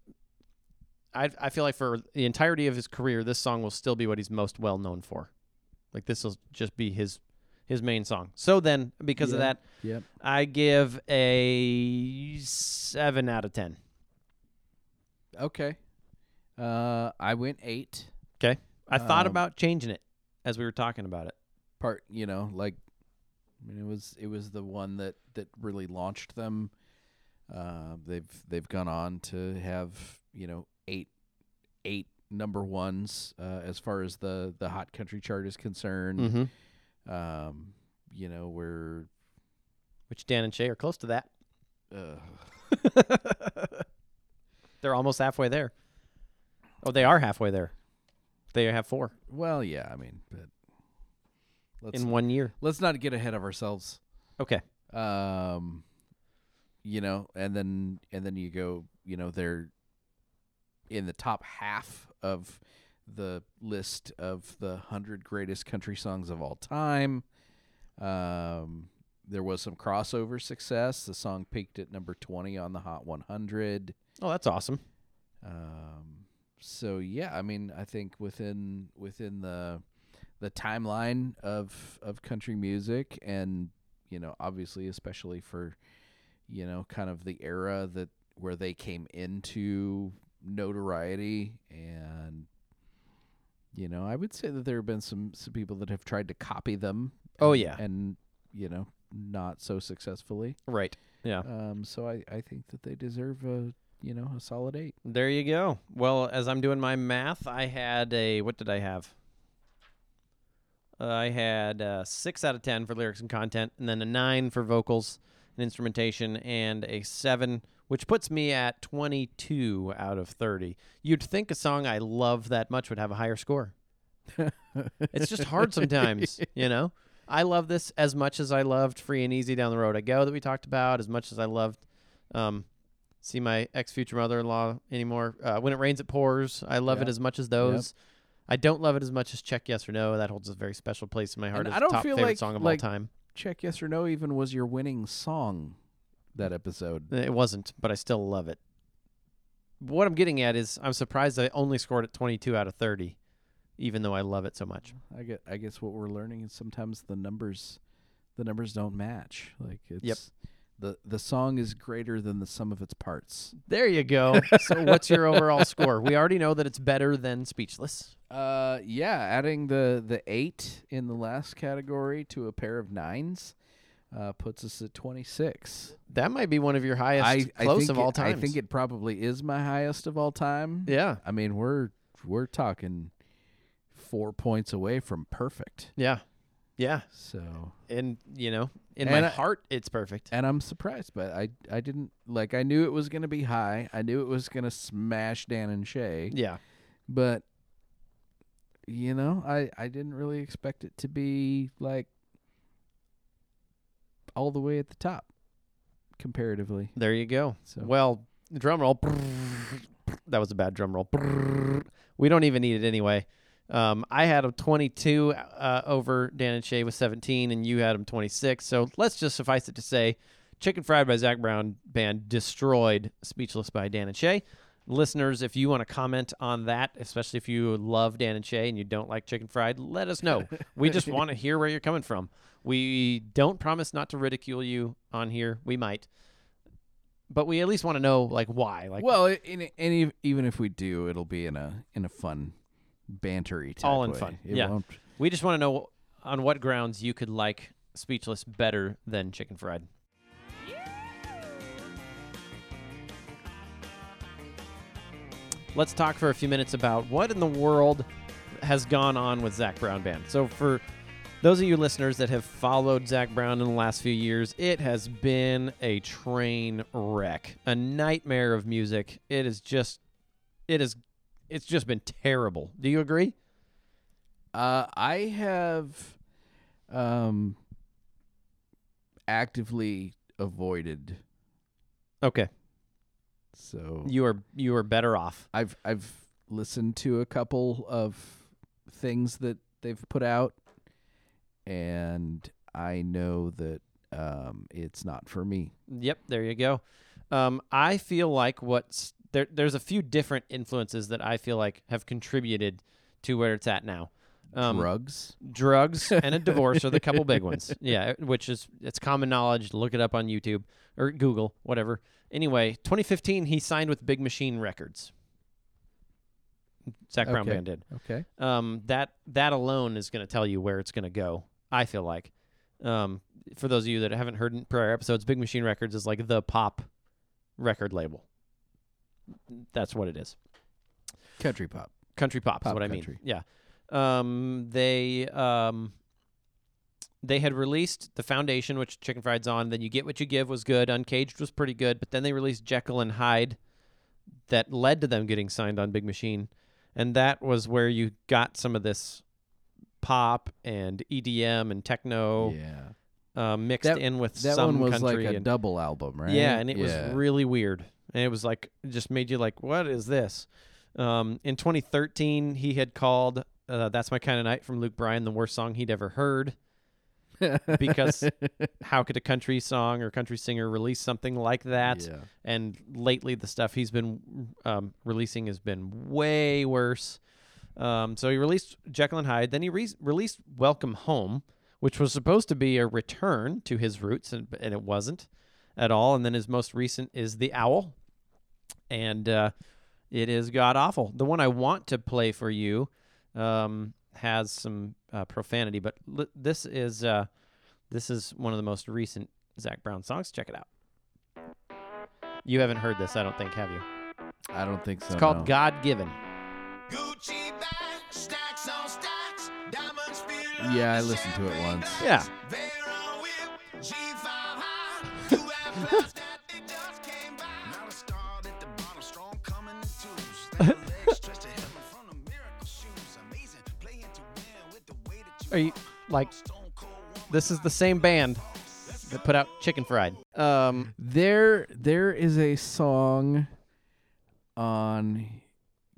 S2: I, I feel like for the entirety of his career, this song will still be what he's most well known for. Like this will just be his his main song. So then, because of that,
S3: Yep.
S2: I give a seven out of ten.
S3: Okay. Uh, I went eight.
S2: Okay, I thought
S3: Um,
S2: about changing it as we were talking about it.
S3: part you know like I mean it was it was the one that that really launched them uh they've they've gone on to have you know eight eight number ones uh as far as the the hot country chart is concerned
S2: Mm-hmm.
S3: um you know we're
S2: Which Dan and Shay are close to that. They're almost halfway there. Oh, they are halfway there. They have four
S3: well yeah i mean but let's
S2: in one year.
S3: let's not get ahead of ourselves
S2: Okay.
S3: um you know and then and then you go you know they're in the top half of the list of the 100 greatest country songs of all time. Um there was some crossover success. The song peaked at number 20 on the hot 100
S2: Oh, that's awesome.
S3: um so yeah i mean i think within within the the timeline of of country music and you know, obviously, especially for, you know, kind of the era that where they came into notoriety and. You know, I would say that there have been some some people that have tried to copy them.
S2: Oh,
S3: and-
S2: yeah.
S3: and you know, not so successfully.
S2: Right. Yeah.
S3: Um, so I, I think that they deserve a you know a solid eight.
S2: There you go. Well, as I'm doing my math, I had a what did I have? Uh, I had uh, six out of ten for lyrics and content, and then a nine for vocals and instrumentation, and a seven, which puts me at 22 out of 30. You'd think a song I love that much would have a higher score. it's just hard sometimes, you know. I love this as much as I loved "Free and Easy Down the Road I Go" that we talked about, as much as I loved um, "See My Ex Future Mother-in-Law" anymore. Uh, "When It Rains It Pours," I love it as much as those. I don't love it as much as "Check Yes or No." That holds a very special place in my heart
S3: And I don't
S2: top
S3: feel
S2: favorite
S3: like-
S2: song of
S3: like-
S2: all time.
S3: Check yes or no even was your winning song that episode.
S2: It wasn't, but I still love it. What I'm getting at is I'm surprised I only scored at 22 out of 30, even though I love it so much.
S3: I get I guess what we're learning is sometimes the numbers the numbers don't match. Like it's the the song is greater than the sum of its parts.
S2: There you go. so what's your overall score? We already know that it's better than Speechless.
S3: Uh yeah, adding the the 8 in the last category to a pair of 9s uh, puts us at 26.
S2: That might be one of your highest
S3: I, I
S2: close
S3: think
S2: of all time.
S3: I think it probably is my highest of all time.
S2: Yeah.
S3: I mean, we're we're talking 4 points away from perfect.
S2: Yeah. Yeah.
S3: So
S2: And, you know, in my
S3: I-
S2: heart, it's perfect.
S3: and I'm surprised, but I I didn't like I knew it was gonna be high. I knew it was gonna smash Dan and Shay,
S2: Yeah.
S3: but you know, I I didn't really expect it to be like all the way at the top comparatively.
S2: There you go.
S3: So
S2: Well, drum roll. That was a bad drum roll. We don't even need it anyway. Um, I had him 22 uh, over Dan and Shay with 17, and you had him 26. So let's just suffice it to say, Chicken Fried by Zac Brown Band destroyed Speechless by Dan and Shay. Listeners, if you want to comment on that, especially if you love Dan and Shay and you don't like Chicken Fried, let us know. we just want to hear where you're coming from. We don't promise not to ridicule you on here. We might but we at least want to know like why like
S3: well, in, and even if we do, it'll be in a in a fun bantery type
S2: All in
S3: way.
S2: fun,
S3: It
S2: yeah.
S3: won't
S2: we just want to know on what grounds you could like speechless better than chicken fried let's talk for a few minutes about what in the world has gone on with zac brown band so for those of you listeners that have followed zac brown in the last few years it has been a train wreck a nightmare of music. It is just it is it's just been terrible. Do you agree?
S3: Uh, I have um actively avoided.
S2: okay.
S3: So
S2: you are you are better off.
S3: I've I've listened to a couple of things that they've put out, and I know that um it's not for me.
S2: Yep, there you go. Um, I feel like what's there. There's a few different influences that I feel like have contributed to where it's at now. Um,
S3: Drugs.
S2: drugs and a divorce are the couple big ones. Yeah, which is it's common knowledge. Look it up on YouTube or Google, whatever. Anyway, 2015, he signed with Big Machine Records. Zac Brown
S3: Okay.
S2: Band did.
S3: Okay.
S2: um, that that alone is going to tell you where it's going to go. I feel like, um, for those of you that haven't heard in prior episodes, Big Machine Records is like the pop record label. That's what it is.
S3: Country pop.
S2: Country pop, is
S3: Pop
S2: what I
S3: country.
S2: mean. Yeah. Um, they um, they had released the Foundation, which Chicken Fried's on. Then You Get What You Give was good. Uncaged was pretty good, but then they released Jekyll and Hyde, that led to them getting signed on Big Machine, and that was where you got some of this pop and EDM and techno
S3: Yeah.
S2: uh, mixed
S3: That-
S2: in with
S3: That
S2: some
S3: one was
S2: country
S3: like a
S2: and,
S3: double album, right?
S2: yeah, and it
S3: Yeah.
S2: was really weird. And it was like it just made you like, what is this? Um, in 2013, he had called uh, "That's My Kind of Night" from Luke Bryan the worst song he'd ever heard. because How could a country song or country singer release something like that?
S3: Yeah.
S2: And lately, the stuff he's been um, releasing has been way worse. Um, so he released Jekyll and Hyde. Then he re- released Welcome Home, which was supposed to be a return to his roots, and, and it wasn't at all. And then his most recent is The Owl, and uh, it is god awful. The one I want to play for you um, has some uh, profanity, but li- this is uh, this is one of the most recent Zac Brown songs. Check it out. You haven't heard this, I don't think, have you?
S3: I don't think so.
S2: It's called
S3: no.
S2: God Given.
S1: Gucci
S3: Yeah, I listened to it once.
S2: Yeah.
S1: Vera whip, G5 high, two half lives that they just came by. Now the star at the bottom, strong coming in twos. They legs stretched to heaven from the miracle shoes. Amazing, playing to win with the way that you
S2: Are you like
S1: stone cold woman.
S2: this is the same band that put out Chicken Fried? Um,
S3: There, there is a song on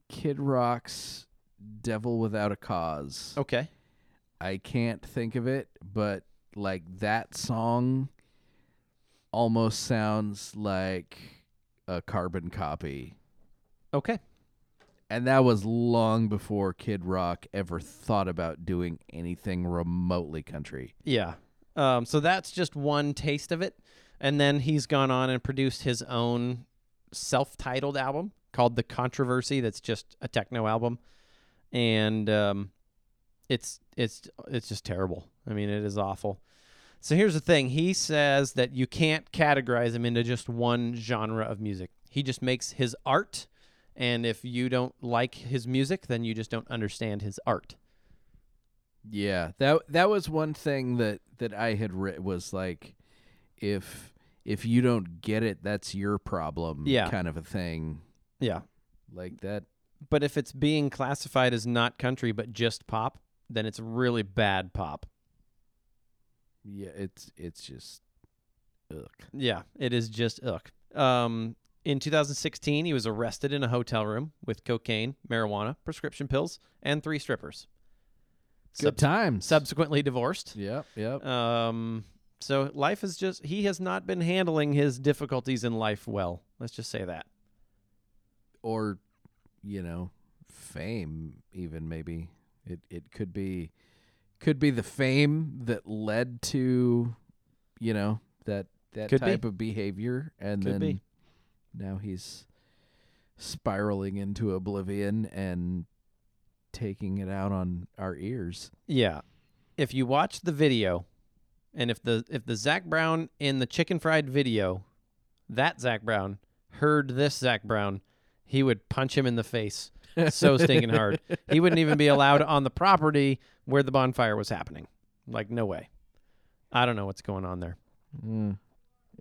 S3: Kid Rock's "Devil Without a Cause."
S2: okay.
S3: I can't think of it, but like that song almost sounds like a carbon copy.
S2: Okay.
S3: And that was long before Kid Rock ever thought about doing anything remotely country.
S2: Yeah. Um, so that's just one taste of it. And then he's gone on and produced his own self titled album called The Controversy, that's just a techno album. And um, it's it's it's just terrible. I mean, it is awful. So here's the thing. He says that you can't categorize him into just one genre of music. He just makes his art, and if you don't like his music, then you just don't understand his art.
S3: Yeah, that that was one thing that that I had writ was like if if you don't get it, that's your problem
S2: Yeah.
S3: kind of a thing.
S2: Yeah.
S3: Like that
S2: But if it's being classified as not country but just pop, then it's really bad pop.
S3: yeah, it's it's just ugh.
S2: Yeah, it is just ugh. Um, in 2016, he was arrested in a hotel room with cocaine, marijuana, prescription pills, and three strippers.
S3: Good times.
S2: Subsequently divorced.
S3: Yep, yep.
S2: Um, so life is just he has not been handling his difficulties in life well. Let's just say that.
S3: or you know, fame even maybe. It it could be could be the fame that led to you know, that that
S2: Could be.
S3: type of behavior and
S2: Could
S3: then
S2: be.
S3: now he's spiraling into oblivion and taking it out on our ears.
S2: Yeah. If you watch the video, and if the if the Zac Brown in the chicken fried video, that Zac Brown heard this Zac Brown, he would punch him in the face so stinking hard. He wouldn't even be allowed on the property where the bonfire was happening. Like no way. I don't know what's going on there.
S3: Mm,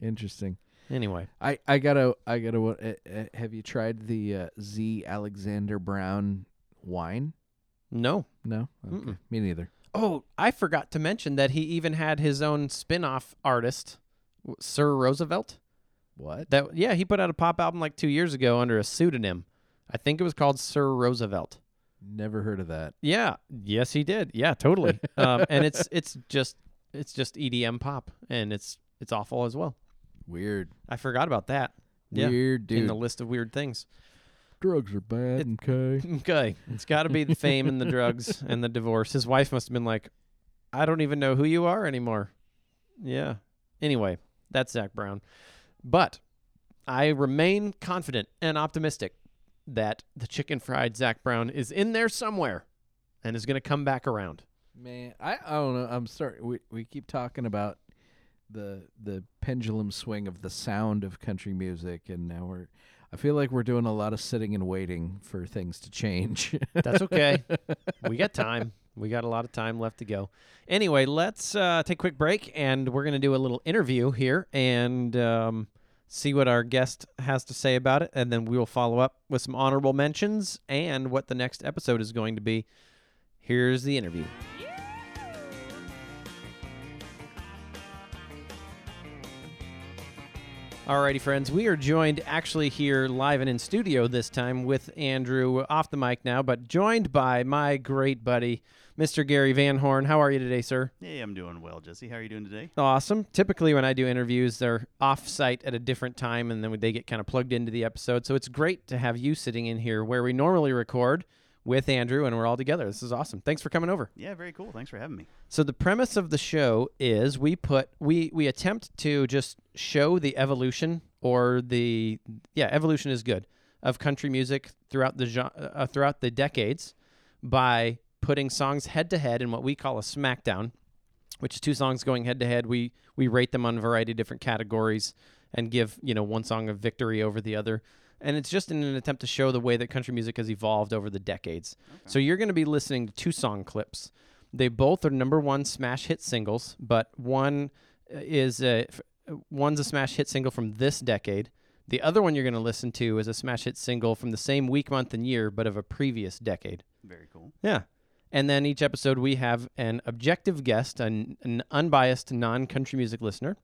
S3: interesting.
S2: Anyway,
S3: I I gotta I gotta. Uh, uh, have you tried the uh, Z Alexander Brown wine?
S2: no.
S3: No, okay.
S2: Mm-mm.
S3: me neither.
S2: Oh, I forgot to mention that he even had his own spin-off artist, Sir Roosevelt.
S3: What?
S2: That yeah, he put out a pop album like 2 years ago under a pseudonym. I think it was called Sir Roosevelt.
S3: Never heard of that.
S2: Yeah, yes, he did. Yeah, totally. um, and it's it's just it's just EDM pop, and it's it's awful as well.
S3: Weird.
S2: I forgot about that. Yeah,
S3: Weird dude.
S2: in the list of weird things.
S3: Drugs are bad.
S2: It-
S3: okay.
S2: Okay, it's got to be the fame and the drugs and the divorce. His wife must have been like, I don't even know who you are anymore. Yeah. Anyway, that's Zac Brown, but I remain confident and optimistic that the chicken fried Zac Brown is in there somewhere, and is going to come back around.
S3: Man, I, I don't know. I'm sorry. We we keep talking about the the pendulum swing of the sound of country music, and now we're. I feel like we're doing a lot of sitting and waiting for things to change.
S2: That's okay. we got time. We got a lot of time left to go. Anyway, let's uh, take a quick break, and we're going to do a little interview here and um, see what our guest has to say about it, and then we will follow up with some honorable mentions and what the next episode is going to be. Here's the interview. Alrighty, friends, we are joined actually here live and in studio this time with Andrew off the mic now, but joined by my great buddy, Mr. Gary Van Horn. How are you today, sir?
S4: Hey, I'm doing well, Jesse. How are you doing today?
S2: Awesome. Typically, when I do interviews, they're off site at a different time and then they get kind of plugged into the episode. So it's great to have you sitting in here where we normally record, with Andrew, and we're all together. This is awesome. Thanks for coming over.
S4: Yeah, very cool. Thanks for having me.
S2: So the premise of the show is we put we we attempt to just show the evolution or the yeah evolution is good of country music throughout the uh, throughout the decades by putting songs head to head in what we call a smackdown, which is two songs going head to head. We we rate them on a variety of different categories and give you know one song a victory over the other. And it's just in an attempt to show the way that country music has evolved over the decades. So you're going to be listening to two song clips. They both are number one smash hit singles, but one uh, is a uh, one's a smash hit single from this decade. The other one you're going to listen to is a smash hit single from the same week, month, and year, but of a previous decade.
S4: Very cool.
S2: Yeah. And then each episode, we have an objective guest, an, an unbiased non country music listener,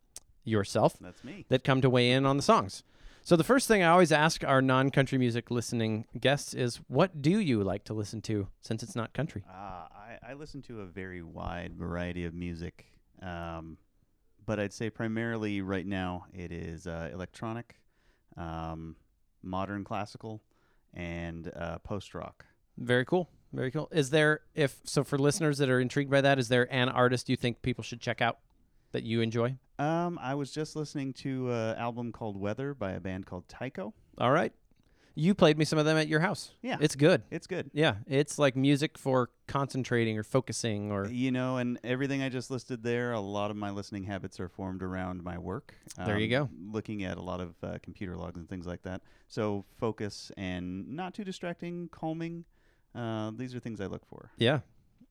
S2: yourself,
S4: That's me.
S2: that come to weigh in on the songs. So the first thing I always ask our non country music listening guests is, what do you like to listen to since it's not country?
S4: Uh, I, I listen to a very wide variety of music, um, but I'd say primarily right now it is uh, electronic, um, modern classical, and uh, post rock.
S2: Very cool. Very cool. Is there, if so, for listeners that are intrigued by that, is there an artist you think people should check out that you enjoy?
S4: Um, I was just listening to an album called Weather by a band called Tycho.
S2: All right. You played me some of them at your house.
S4: Yeah.
S2: It's good.
S4: It's good.
S2: Yeah. It's like music for concentrating or focusing or.
S4: You know, and everything I just listed there, a lot of my listening habits are formed around my work.
S2: There you
S4: go. Looking at a lot of uh, computer logs and things like that. So focus and not too distracting, calming. Uh, these are things I look for.
S2: Yeah.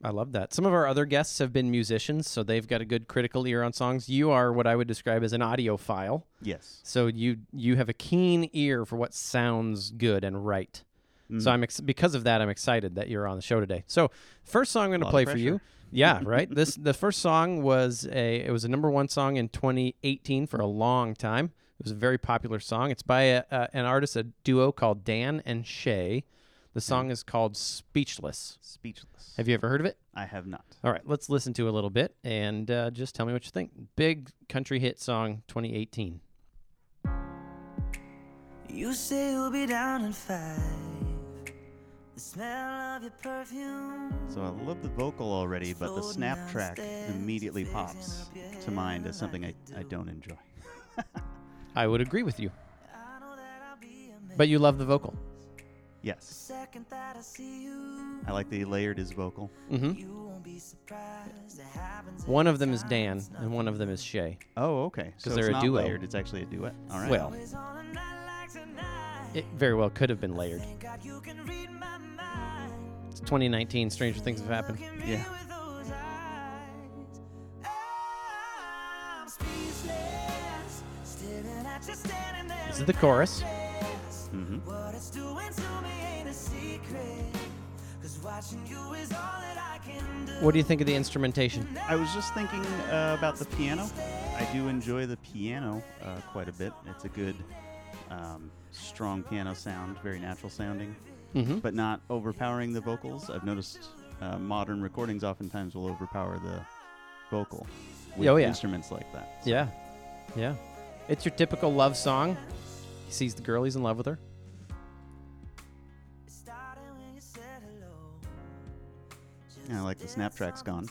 S2: I love that. Some of our other guests have been musicians, so they've got a good critical ear on songs. You are what I would describe as an audiophile.
S4: Yes.
S2: So you you have a keen ear for what sounds good and right.
S4: Mm.
S2: So I'm ex- because of that I'm excited that you're on the show today. So first song I'm going to play for you. Yeah, right. This the first song was a it was a number 1 song in 2018 for a long time. It was a very popular song. It's by a, uh, an artist a duo called Dan and Shay. The song is called Speechless.
S4: Speechless.
S2: Have you ever heard of it?
S4: I have not.
S2: All right, let's listen to a little bit and uh, just tell me what you think. Big country hit song 2018.
S5: You say you'll be down in five. The smell of your perfume.
S4: So I love the vocal already, but the snap track immediately pops to mind as something I, I don't enjoy.
S2: I would agree with you,
S5: I know that I'll be a
S2: but you love the vocal.
S4: Yes.
S5: second that I see you.
S4: I like that he layered his vocal.
S2: hmm
S5: You won't be surprised. It happens
S2: One of them is Dan, and one of them is Shay.
S4: Oh, okay. So
S2: they're
S4: it's
S2: a
S4: not
S2: duo.
S4: layered. It's actually a duet. All right.
S2: Well,
S5: always on a night like tonight.
S2: it very well could have been layered.
S5: Thank God you can read my mind.
S2: It's 2019. Stranger things have happened.
S5: Look at me
S4: Yeah.
S5: with those eyes. I'm speechless, staring at you standing there
S2: This is the chorus.
S4: hmm
S5: What do
S2: you think of the instrumentation?
S4: I was just thinking uh, about the piano. I do enjoy the piano uh, quite a bit. It's a good, um, strong piano sound, very natural sounding,
S2: Mm-hmm.
S4: but not overpowering the vocals. I've noticed uh, modern recordings oftentimes will overpower the vocal with
S2: Oh, yeah.
S4: instruments like that.
S2: Yeah, yeah. It's your typical love song. He sees the girl, he's in love with her.
S4: I like the snap track's gone.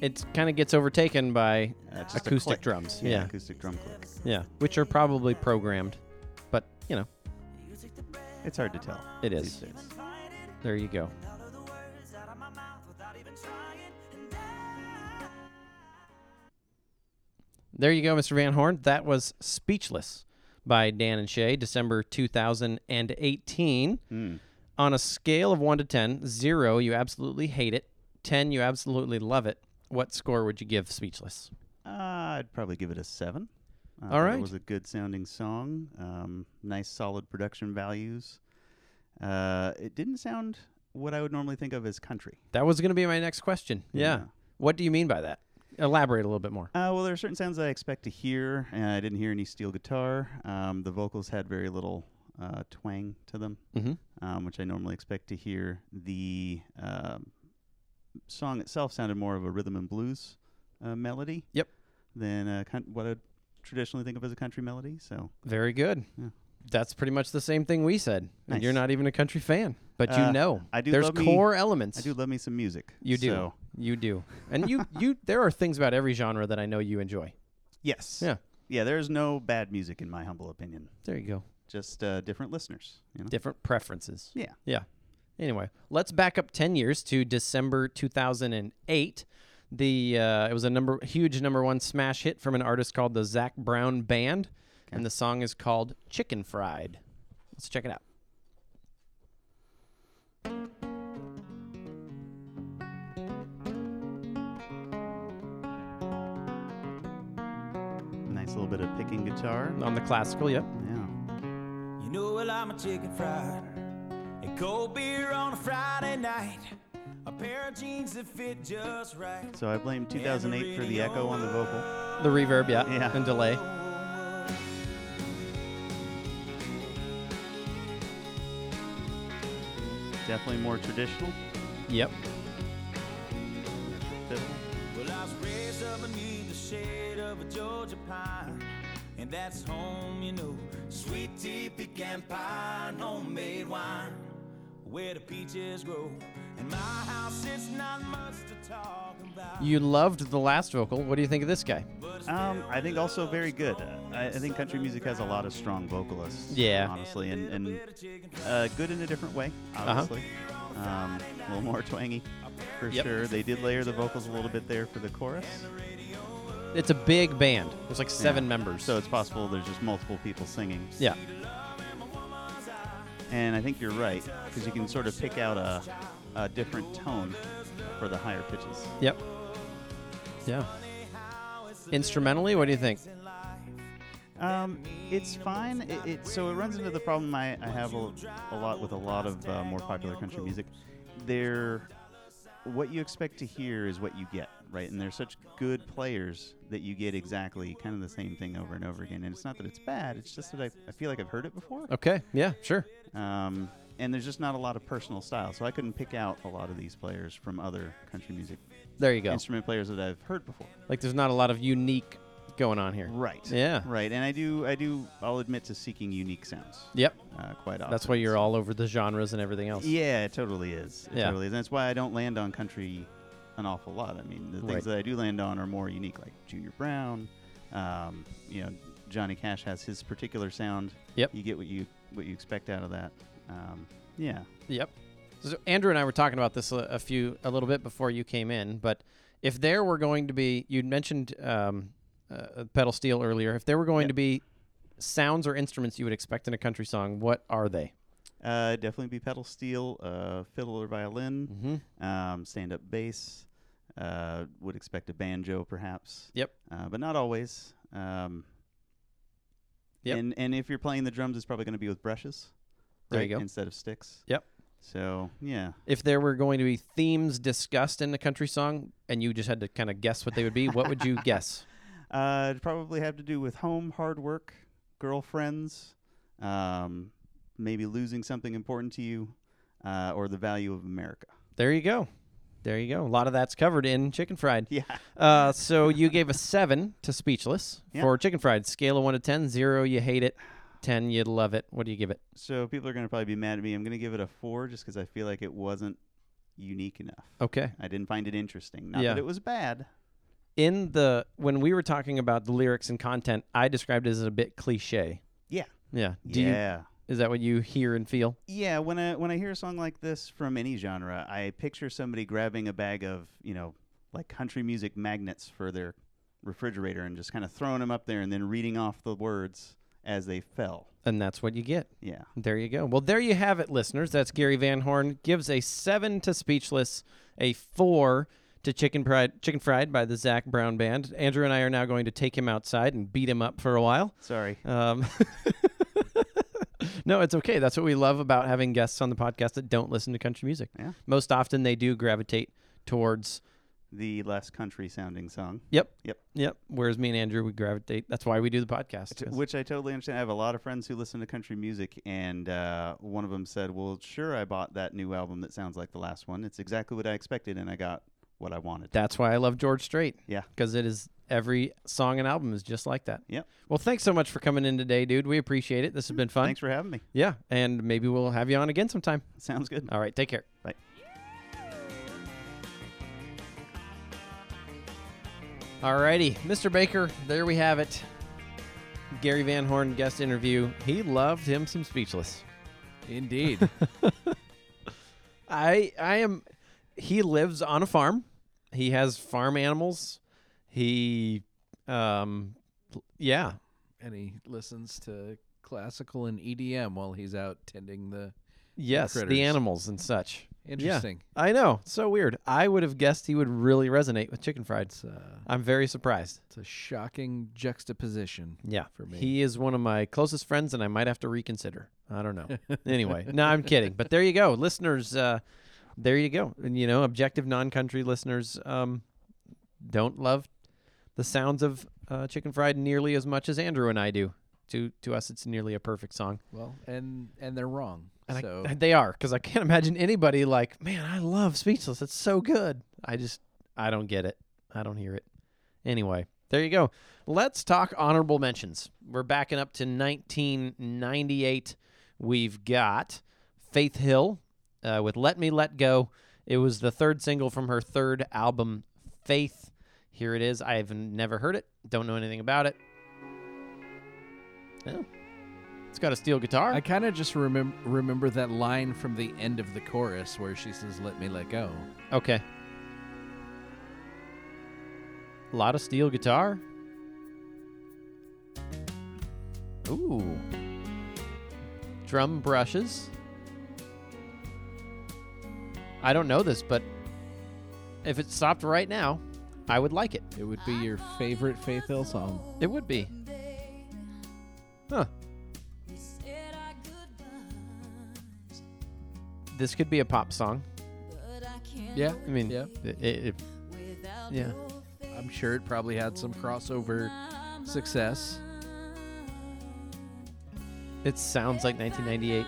S2: It kind of gets overtaken by
S4: Uh, just a
S2: acoustic
S4: click.
S2: drums.
S4: Yeah,
S2: Yeah,
S4: acoustic drum click.
S2: yeah, which are probably programmed, but you know,
S5: You took the breath
S4: It's hard to tell.
S2: it is.
S4: these
S5: days.
S2: There you go.
S5: All of the words out of my mouth without even trying. And I
S2: There you go, Mr. Van Horn. That was Speechless by Dan and Shay, December 2018.
S4: Mm.
S2: On a scale of 1 to 10, 0, you absolutely hate it, 10, you absolutely love it. What score would you give Speechless?
S4: Uh, I'd probably give it a seven. Uh,
S2: All right.
S4: It was a good sounding song. Um, nice, solid production values. Uh, it didn't sound what I would normally think of as country.
S2: That was going to be my next question. Yeah. What do you mean by that? Elaborate a little bit more.
S4: Uh, well, there are certain sounds I expect to hear. and I didn't hear any steel guitar. Um, the vocals had very little uh, twang to them,
S2: Mm-hmm.
S4: um, which I normally expect to hear. The um, song itself sounded more of a rhythm and blues uh, melody.
S2: Yep.
S4: Than uh, coun- what I'd traditionally think of as a country melody. So
S2: Very good.
S4: Yeah.
S2: That's pretty much the same thing we said. And you're not even a country fan. but you
S4: Uh,
S2: know,
S4: I do
S2: there's
S4: love me-
S2: core elements.
S4: I do love me some music.
S2: You do.
S4: So,
S2: You do. And you you there are things about every genre that I know you enjoy.
S4: yes.
S2: Yeah.
S4: Yeah. There's no bad music in my humble opinion.
S2: There you go.
S4: Just uh, different listeners. You know.
S2: Different preferences.
S4: yeah.
S2: Yeah. Anyway, let's back up 10 years to December 2008. The uh, it was a number huge number 1 smash hit from an artist called the Zac Brown Band and the song is called Chicken Fried. Let's check it out.
S4: Nice little bit of picking guitar.
S2: On the classical, yep.
S4: Yeah.
S5: You know well I'm a chicken fried. A cold beer on a Friday night. A pair of jeans that fit just right.
S4: So I blame 2008 for the echo on the vocal.
S2: The reverb, yeah,
S4: Yeah.
S2: and delay.
S4: Definitely more traditional.
S2: Yep.
S4: Fiddle.
S5: Well, I was raised up beneath the shade of a Georgia pine. And that's home, you know. Sweet tea, pecan pie, and homemade wine. Where the peaches grow. In my house, it's not much to talk about.
S2: You loved the last vocal. What do you think of this guy?
S4: Um, I think also very good. Uh, I, I think country music has a lot of strong vocalists.
S2: Yeah.
S4: Honestly, and, and uh, good in a different way,
S2: Uh-huh.
S4: Um, a little more twangy, for
S2: Yep.
S4: sure. They did layer the vocals a little bit there for the chorus.
S2: It's a big band. There's like seven
S4: Yeah.
S2: members.
S4: So it's possible there's just multiple people singing.
S2: yeah.
S4: And I think you're right, because you can sort of pick out a, a different tone for the higher pitches.
S2: Yep. Yeah. Instrumentally, what do you think?
S4: Um, it's fine. It, it so it runs into the problem I, I have a, a lot with a lot of uh, more popular country music. They're what you expect to hear is what you get, right? And they're such good players that you get exactly kind of the same thing over and over again. And it's not that it's bad; it's just that I, I feel like I've heard it before.
S2: Okay. Yeah. Sure.
S4: Um, and there's just not a lot of personal style, so I couldn't pick out a lot of these players from other country music
S2: There you go.
S4: instrument players that I've heard before.
S2: Like, there's not a lot of unique going on here.
S4: Right.
S2: Yeah.
S4: Right. And I do, I do, I'll admit to seeking unique sounds.
S2: Yep.
S4: Uh, quite often.
S2: That's why you're all over the genres and everything else.
S4: Yeah, it totally is. It
S2: Yeah.
S4: totally is. And that's why I don't land on country an awful lot. I mean, the things
S2: Right.
S4: that I do land on are more unique, like Junior Brown. Um, you know, Johnny Cash has his particular sound.
S2: Yep.
S4: You get what you what you expect out of that. Um, yeah.
S2: Yep. So Andrew and I were talking about this a, a few, a little bit before you came in. But if there were going to be, you'd mentioned um, uh, pedal steel earlier. If there were going
S4: Yep.
S2: to be sounds or instruments you would expect in a country song, what are they?
S4: Uh, definitely be pedal steel, uh, fiddle or violin,
S2: Mm-hmm.
S4: um, stand up bass. Uh, would expect a banjo, perhaps.
S2: Yep.
S4: Uh, but not always. Um,
S2: Yep.
S4: And and if you're playing the drums, it's probably going to be with brushes.
S2: There you go.
S4: Instead of sticks.
S2: Yep.
S4: So yeah.
S2: If there were going to be themes discussed in a country song, and you just had to kind of guess what they would be, what would you guess?
S4: Uh, it'd probably have to do with home, hard work, girlfriends, um, maybe losing something important to you, uh, or the value of America.
S2: There you go. There you go. A lot of that's covered in Chicken Fried.
S4: Yeah.
S2: Uh, so you gave a seven to Speechless
S4: Yeah.
S2: for Chicken Fried. Scale of one to ten. Zero, you hate it. Ten, you'd love it. What do you give it?
S4: So people are going to probably be mad at me. I'm going to give it a four just because I feel like it wasn't unique enough.
S2: Okay.
S4: I didn't find it interesting. Not
S2: Yeah.
S4: that it was bad.
S2: In the when we were talking about the lyrics and content, I described it as a bit cliche.
S4: Yeah.
S2: Yeah. Do you
S4: yeah.
S2: Is that what you hear and feel?
S4: Yeah, when I when I hear a song like this from any genre, I picture somebody grabbing a bag of you know like country music magnets for their refrigerator and just kind of throwing them up there and then reading off the words as they fell.
S2: And that's what you get.
S4: Yeah,
S2: There you go. Well, there you have it, listeners. That's Gary Van Horn gives a seven to Speechless, a four to Chicken Fried, Chicken Fried by the Zac Brown Band. Andrew and I are now going to take him outside and beat him up for a while.
S4: sorry.
S2: Um, no, it's okay. That's what we love about having guests on the podcast that don't listen to country music.
S4: Yeah.
S2: Most often, they do gravitate towards.
S4: The less country sounding song,
S2: Yep.
S4: Yep.
S2: Yep. Whereas me and Andrew, we gravitate. That's why we do the podcast.
S4: T- which I totally understand. I have a lot of friends who listen to country music, and uh, one of them said, "Well, sure, I bought that new album that sounds like the last one. It's exactly what I expected, and I got what I wanted."
S2: That's why I love George Strait.
S4: Yeah.
S2: Because it is every song and album is just like that.
S4: Yep.
S2: Well, thanks so much for coming in today, dude. We appreciate it. This has been fun.
S4: Thanks for having me.
S2: Yeah, and maybe we'll have you on again sometime.
S4: Sounds good.
S2: All right, take care.
S4: Bye.
S2: All righty. Mr. Baker, there we have it. Gary Van Horn guest interview. He loved him some speechless.
S3: Indeed.
S2: I I am he lives on a farm. He has farm animals. He um yeah.
S3: and he listens to classical and EDM while he's out tending the.
S2: Yes,
S3: critters.
S2: the animals and such.
S3: Interesting.
S2: I know. So weird. I would have guessed he would really resonate with chicken fried.
S3: It's, uh,
S2: I'm very surprised.
S3: it's a shocking juxtaposition.
S2: Yeah,
S3: for me.
S2: He is one of my closest friends, and I might have to reconsider. I don't know. anyway, no, I'm kidding. But there you go, listeners. Uh, there you go. And you know, objective non-country listeners um, don't love the sounds of uh, chicken fried nearly as much as Andrew and I do. To to us, it's nearly a perfect song.
S3: Well, and and they're wrong.
S2: And
S3: so
S2: I, they are because I can't imagine anybody like, man, I love Speechless. It's so good. I just, I don't get it. I don't hear it. Anyway, there you go. Let's talk honorable mentions. We're backing up to 1998. We've got Faith Hill uh, with "Let Me Let Go." It was the third single from her third album, Faith. Here it is. I've never heard it. Don't know anything about it. Oh. It's got a steel guitar.
S3: I kind of just remem- remember that line from the end of the chorus where she says, "Let me let go."
S2: Okay. A lot of steel guitar. Ooh. Drum brushes. I don't know this, but if it stopped right now, I would like it.
S3: It would be your favorite Faith Hill song.
S2: It would be. Huh. This could be a pop song.
S3: Yeah,
S2: I mean,
S3: yeah.
S2: it, it, yeah.
S3: I'm sure it probably had some crossover success.
S2: It sounds like 1998.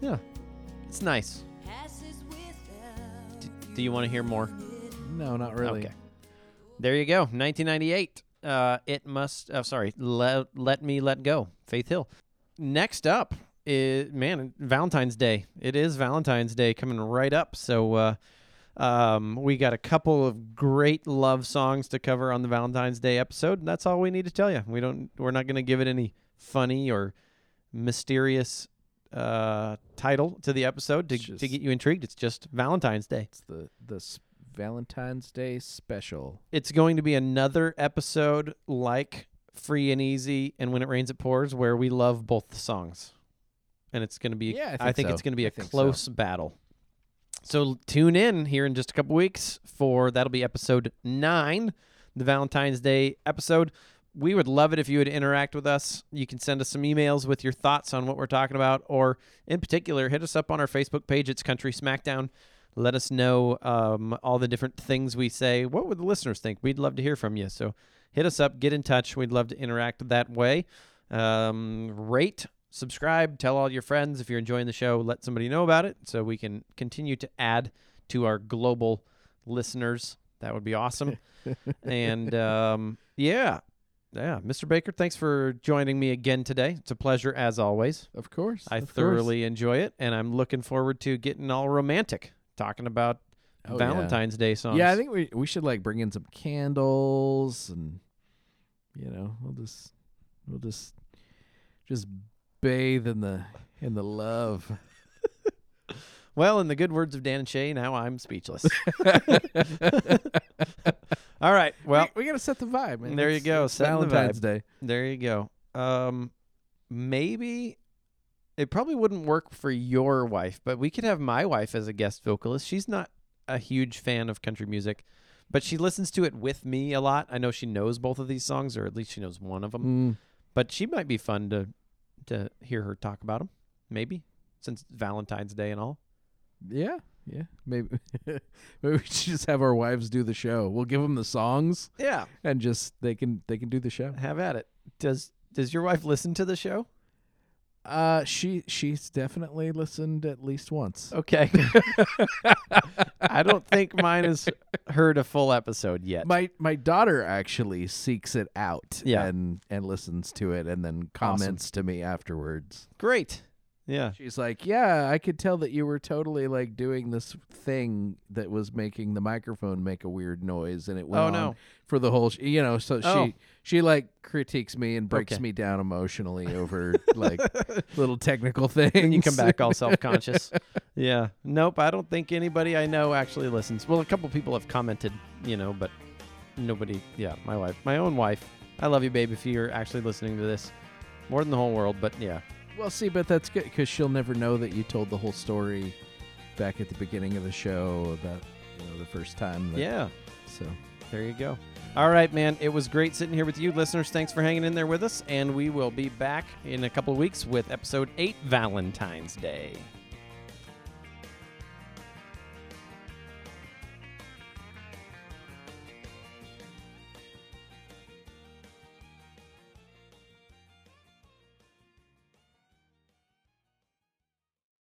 S2: Yeah. It's nice. D- do you want to hear more?
S3: No, not really.
S2: Okay. There you go. 1998. Uh, it must. Oh, sorry. Let let me let go. Faith Hill. Next up is man Valentine's Day. It is Valentine's Day coming right up. So uh, um, we got a couple of great love songs to cover on the Valentine's Day episode. That's all we need to tell you. We don't. We're not going to give it any funny or mysterious uh, title to the episode to,
S3: It's
S2: to get you intrigued. It's just Valentine's Day.
S3: It's the the Valentine's Day special.
S2: it's going to be another episode like Free and Easy and When It Rains It Pours, where we love both the songs. And it's going to be,
S3: Yeah, I
S2: I
S3: think
S2: think
S3: so.
S2: it's going to be
S3: I
S2: a
S3: think so.
S2: close battle. So tune in here in just a couple weeks for that'll be episode nine, the Valentine's Day episode. We would love it if you would interact with us. You can send us some emails with your thoughts on what we're talking about, or in particular, hit us up on our Facebook page. It's Country Smackdown. Let us know um, all the different things we say. What would the listeners think? We'd love to hear from you. So hit us up, get in touch. We'd love to interact that way. Um, rate, subscribe, tell all your friends if you're enjoying the show. Let somebody know about it so we can continue to add to our global listeners. That would be awesome. and um, yeah, yeah, Mr. Baker, thanks for joining me again today. It's a pleasure as always.
S3: Of course.
S2: I
S3: of course.
S2: thoroughly enjoy it, and I'm looking forward to getting all romantic, talking about
S3: Oh, yeah.
S2: Valentine's Day songs.
S3: Yeah, I think we we should like bring in some candles and you know, we'll just we'll just just bathe in the in the love.
S2: Well, in the good words of Dan and Shay, now I'm speechless. all right. Well,
S3: we, we gotta set the vibe, man.
S2: there you go,
S3: it's
S2: setting the
S3: Valentine's
S2: vibe.
S3: Day.
S2: there you go. Um, maybe it probably wouldn't work for your wife, but we could have my wife as a guest vocalist. She's not a huge fan of country music, but she listens to it with me a lot. I know she knows both of these songs, or at least she knows one of them.
S3: Mm.
S2: But she might be fun to to hear her talk about them. Maybe since Valentine's Day and all.
S3: Yeah, yeah. Maybe maybe we should just have our wives do the show. We'll give them the songs
S2: Yeah,
S3: and just they can they can do the show.
S2: have at it. Does Does your wife listen to the show?
S3: Uh, she she's definitely listened at least once.
S2: Okay. I don't think mine has heard a full episode yet.
S3: My my daughter actually seeks it out
S2: Yeah.
S3: and and listens to it and then comments to me afterwards.
S2: Great. Yeah.
S3: She's like, "Yeah, I could tell that you were totally like doing this thing that was making the microphone make a weird noise, and it went
S2: Oh,
S3: on
S2: no.
S3: for the whole, sh- you know." So
S2: Oh.
S3: she she like critiques me and breaks
S2: Okay.
S3: me down emotionally over like little technical things.
S2: And you come back all self conscious. yeah. Nope. I don't think anybody I know actually listens. Well, a couple people have commented, you know, but nobody. Yeah. My wife, my own wife. I love you, babe, if you're actually listening to this. More than the whole world, but yeah.
S3: Well, see, but that's good because she'll never know that you told the whole story back at the beginning of the show about you know the first time. That,
S2: Yeah.
S3: So
S2: There you go. All right, man. It was great sitting here with you, listeners. Thanks for hanging in there with us. And we will be back in a couple of weeks with episode eight, Valentine's Day.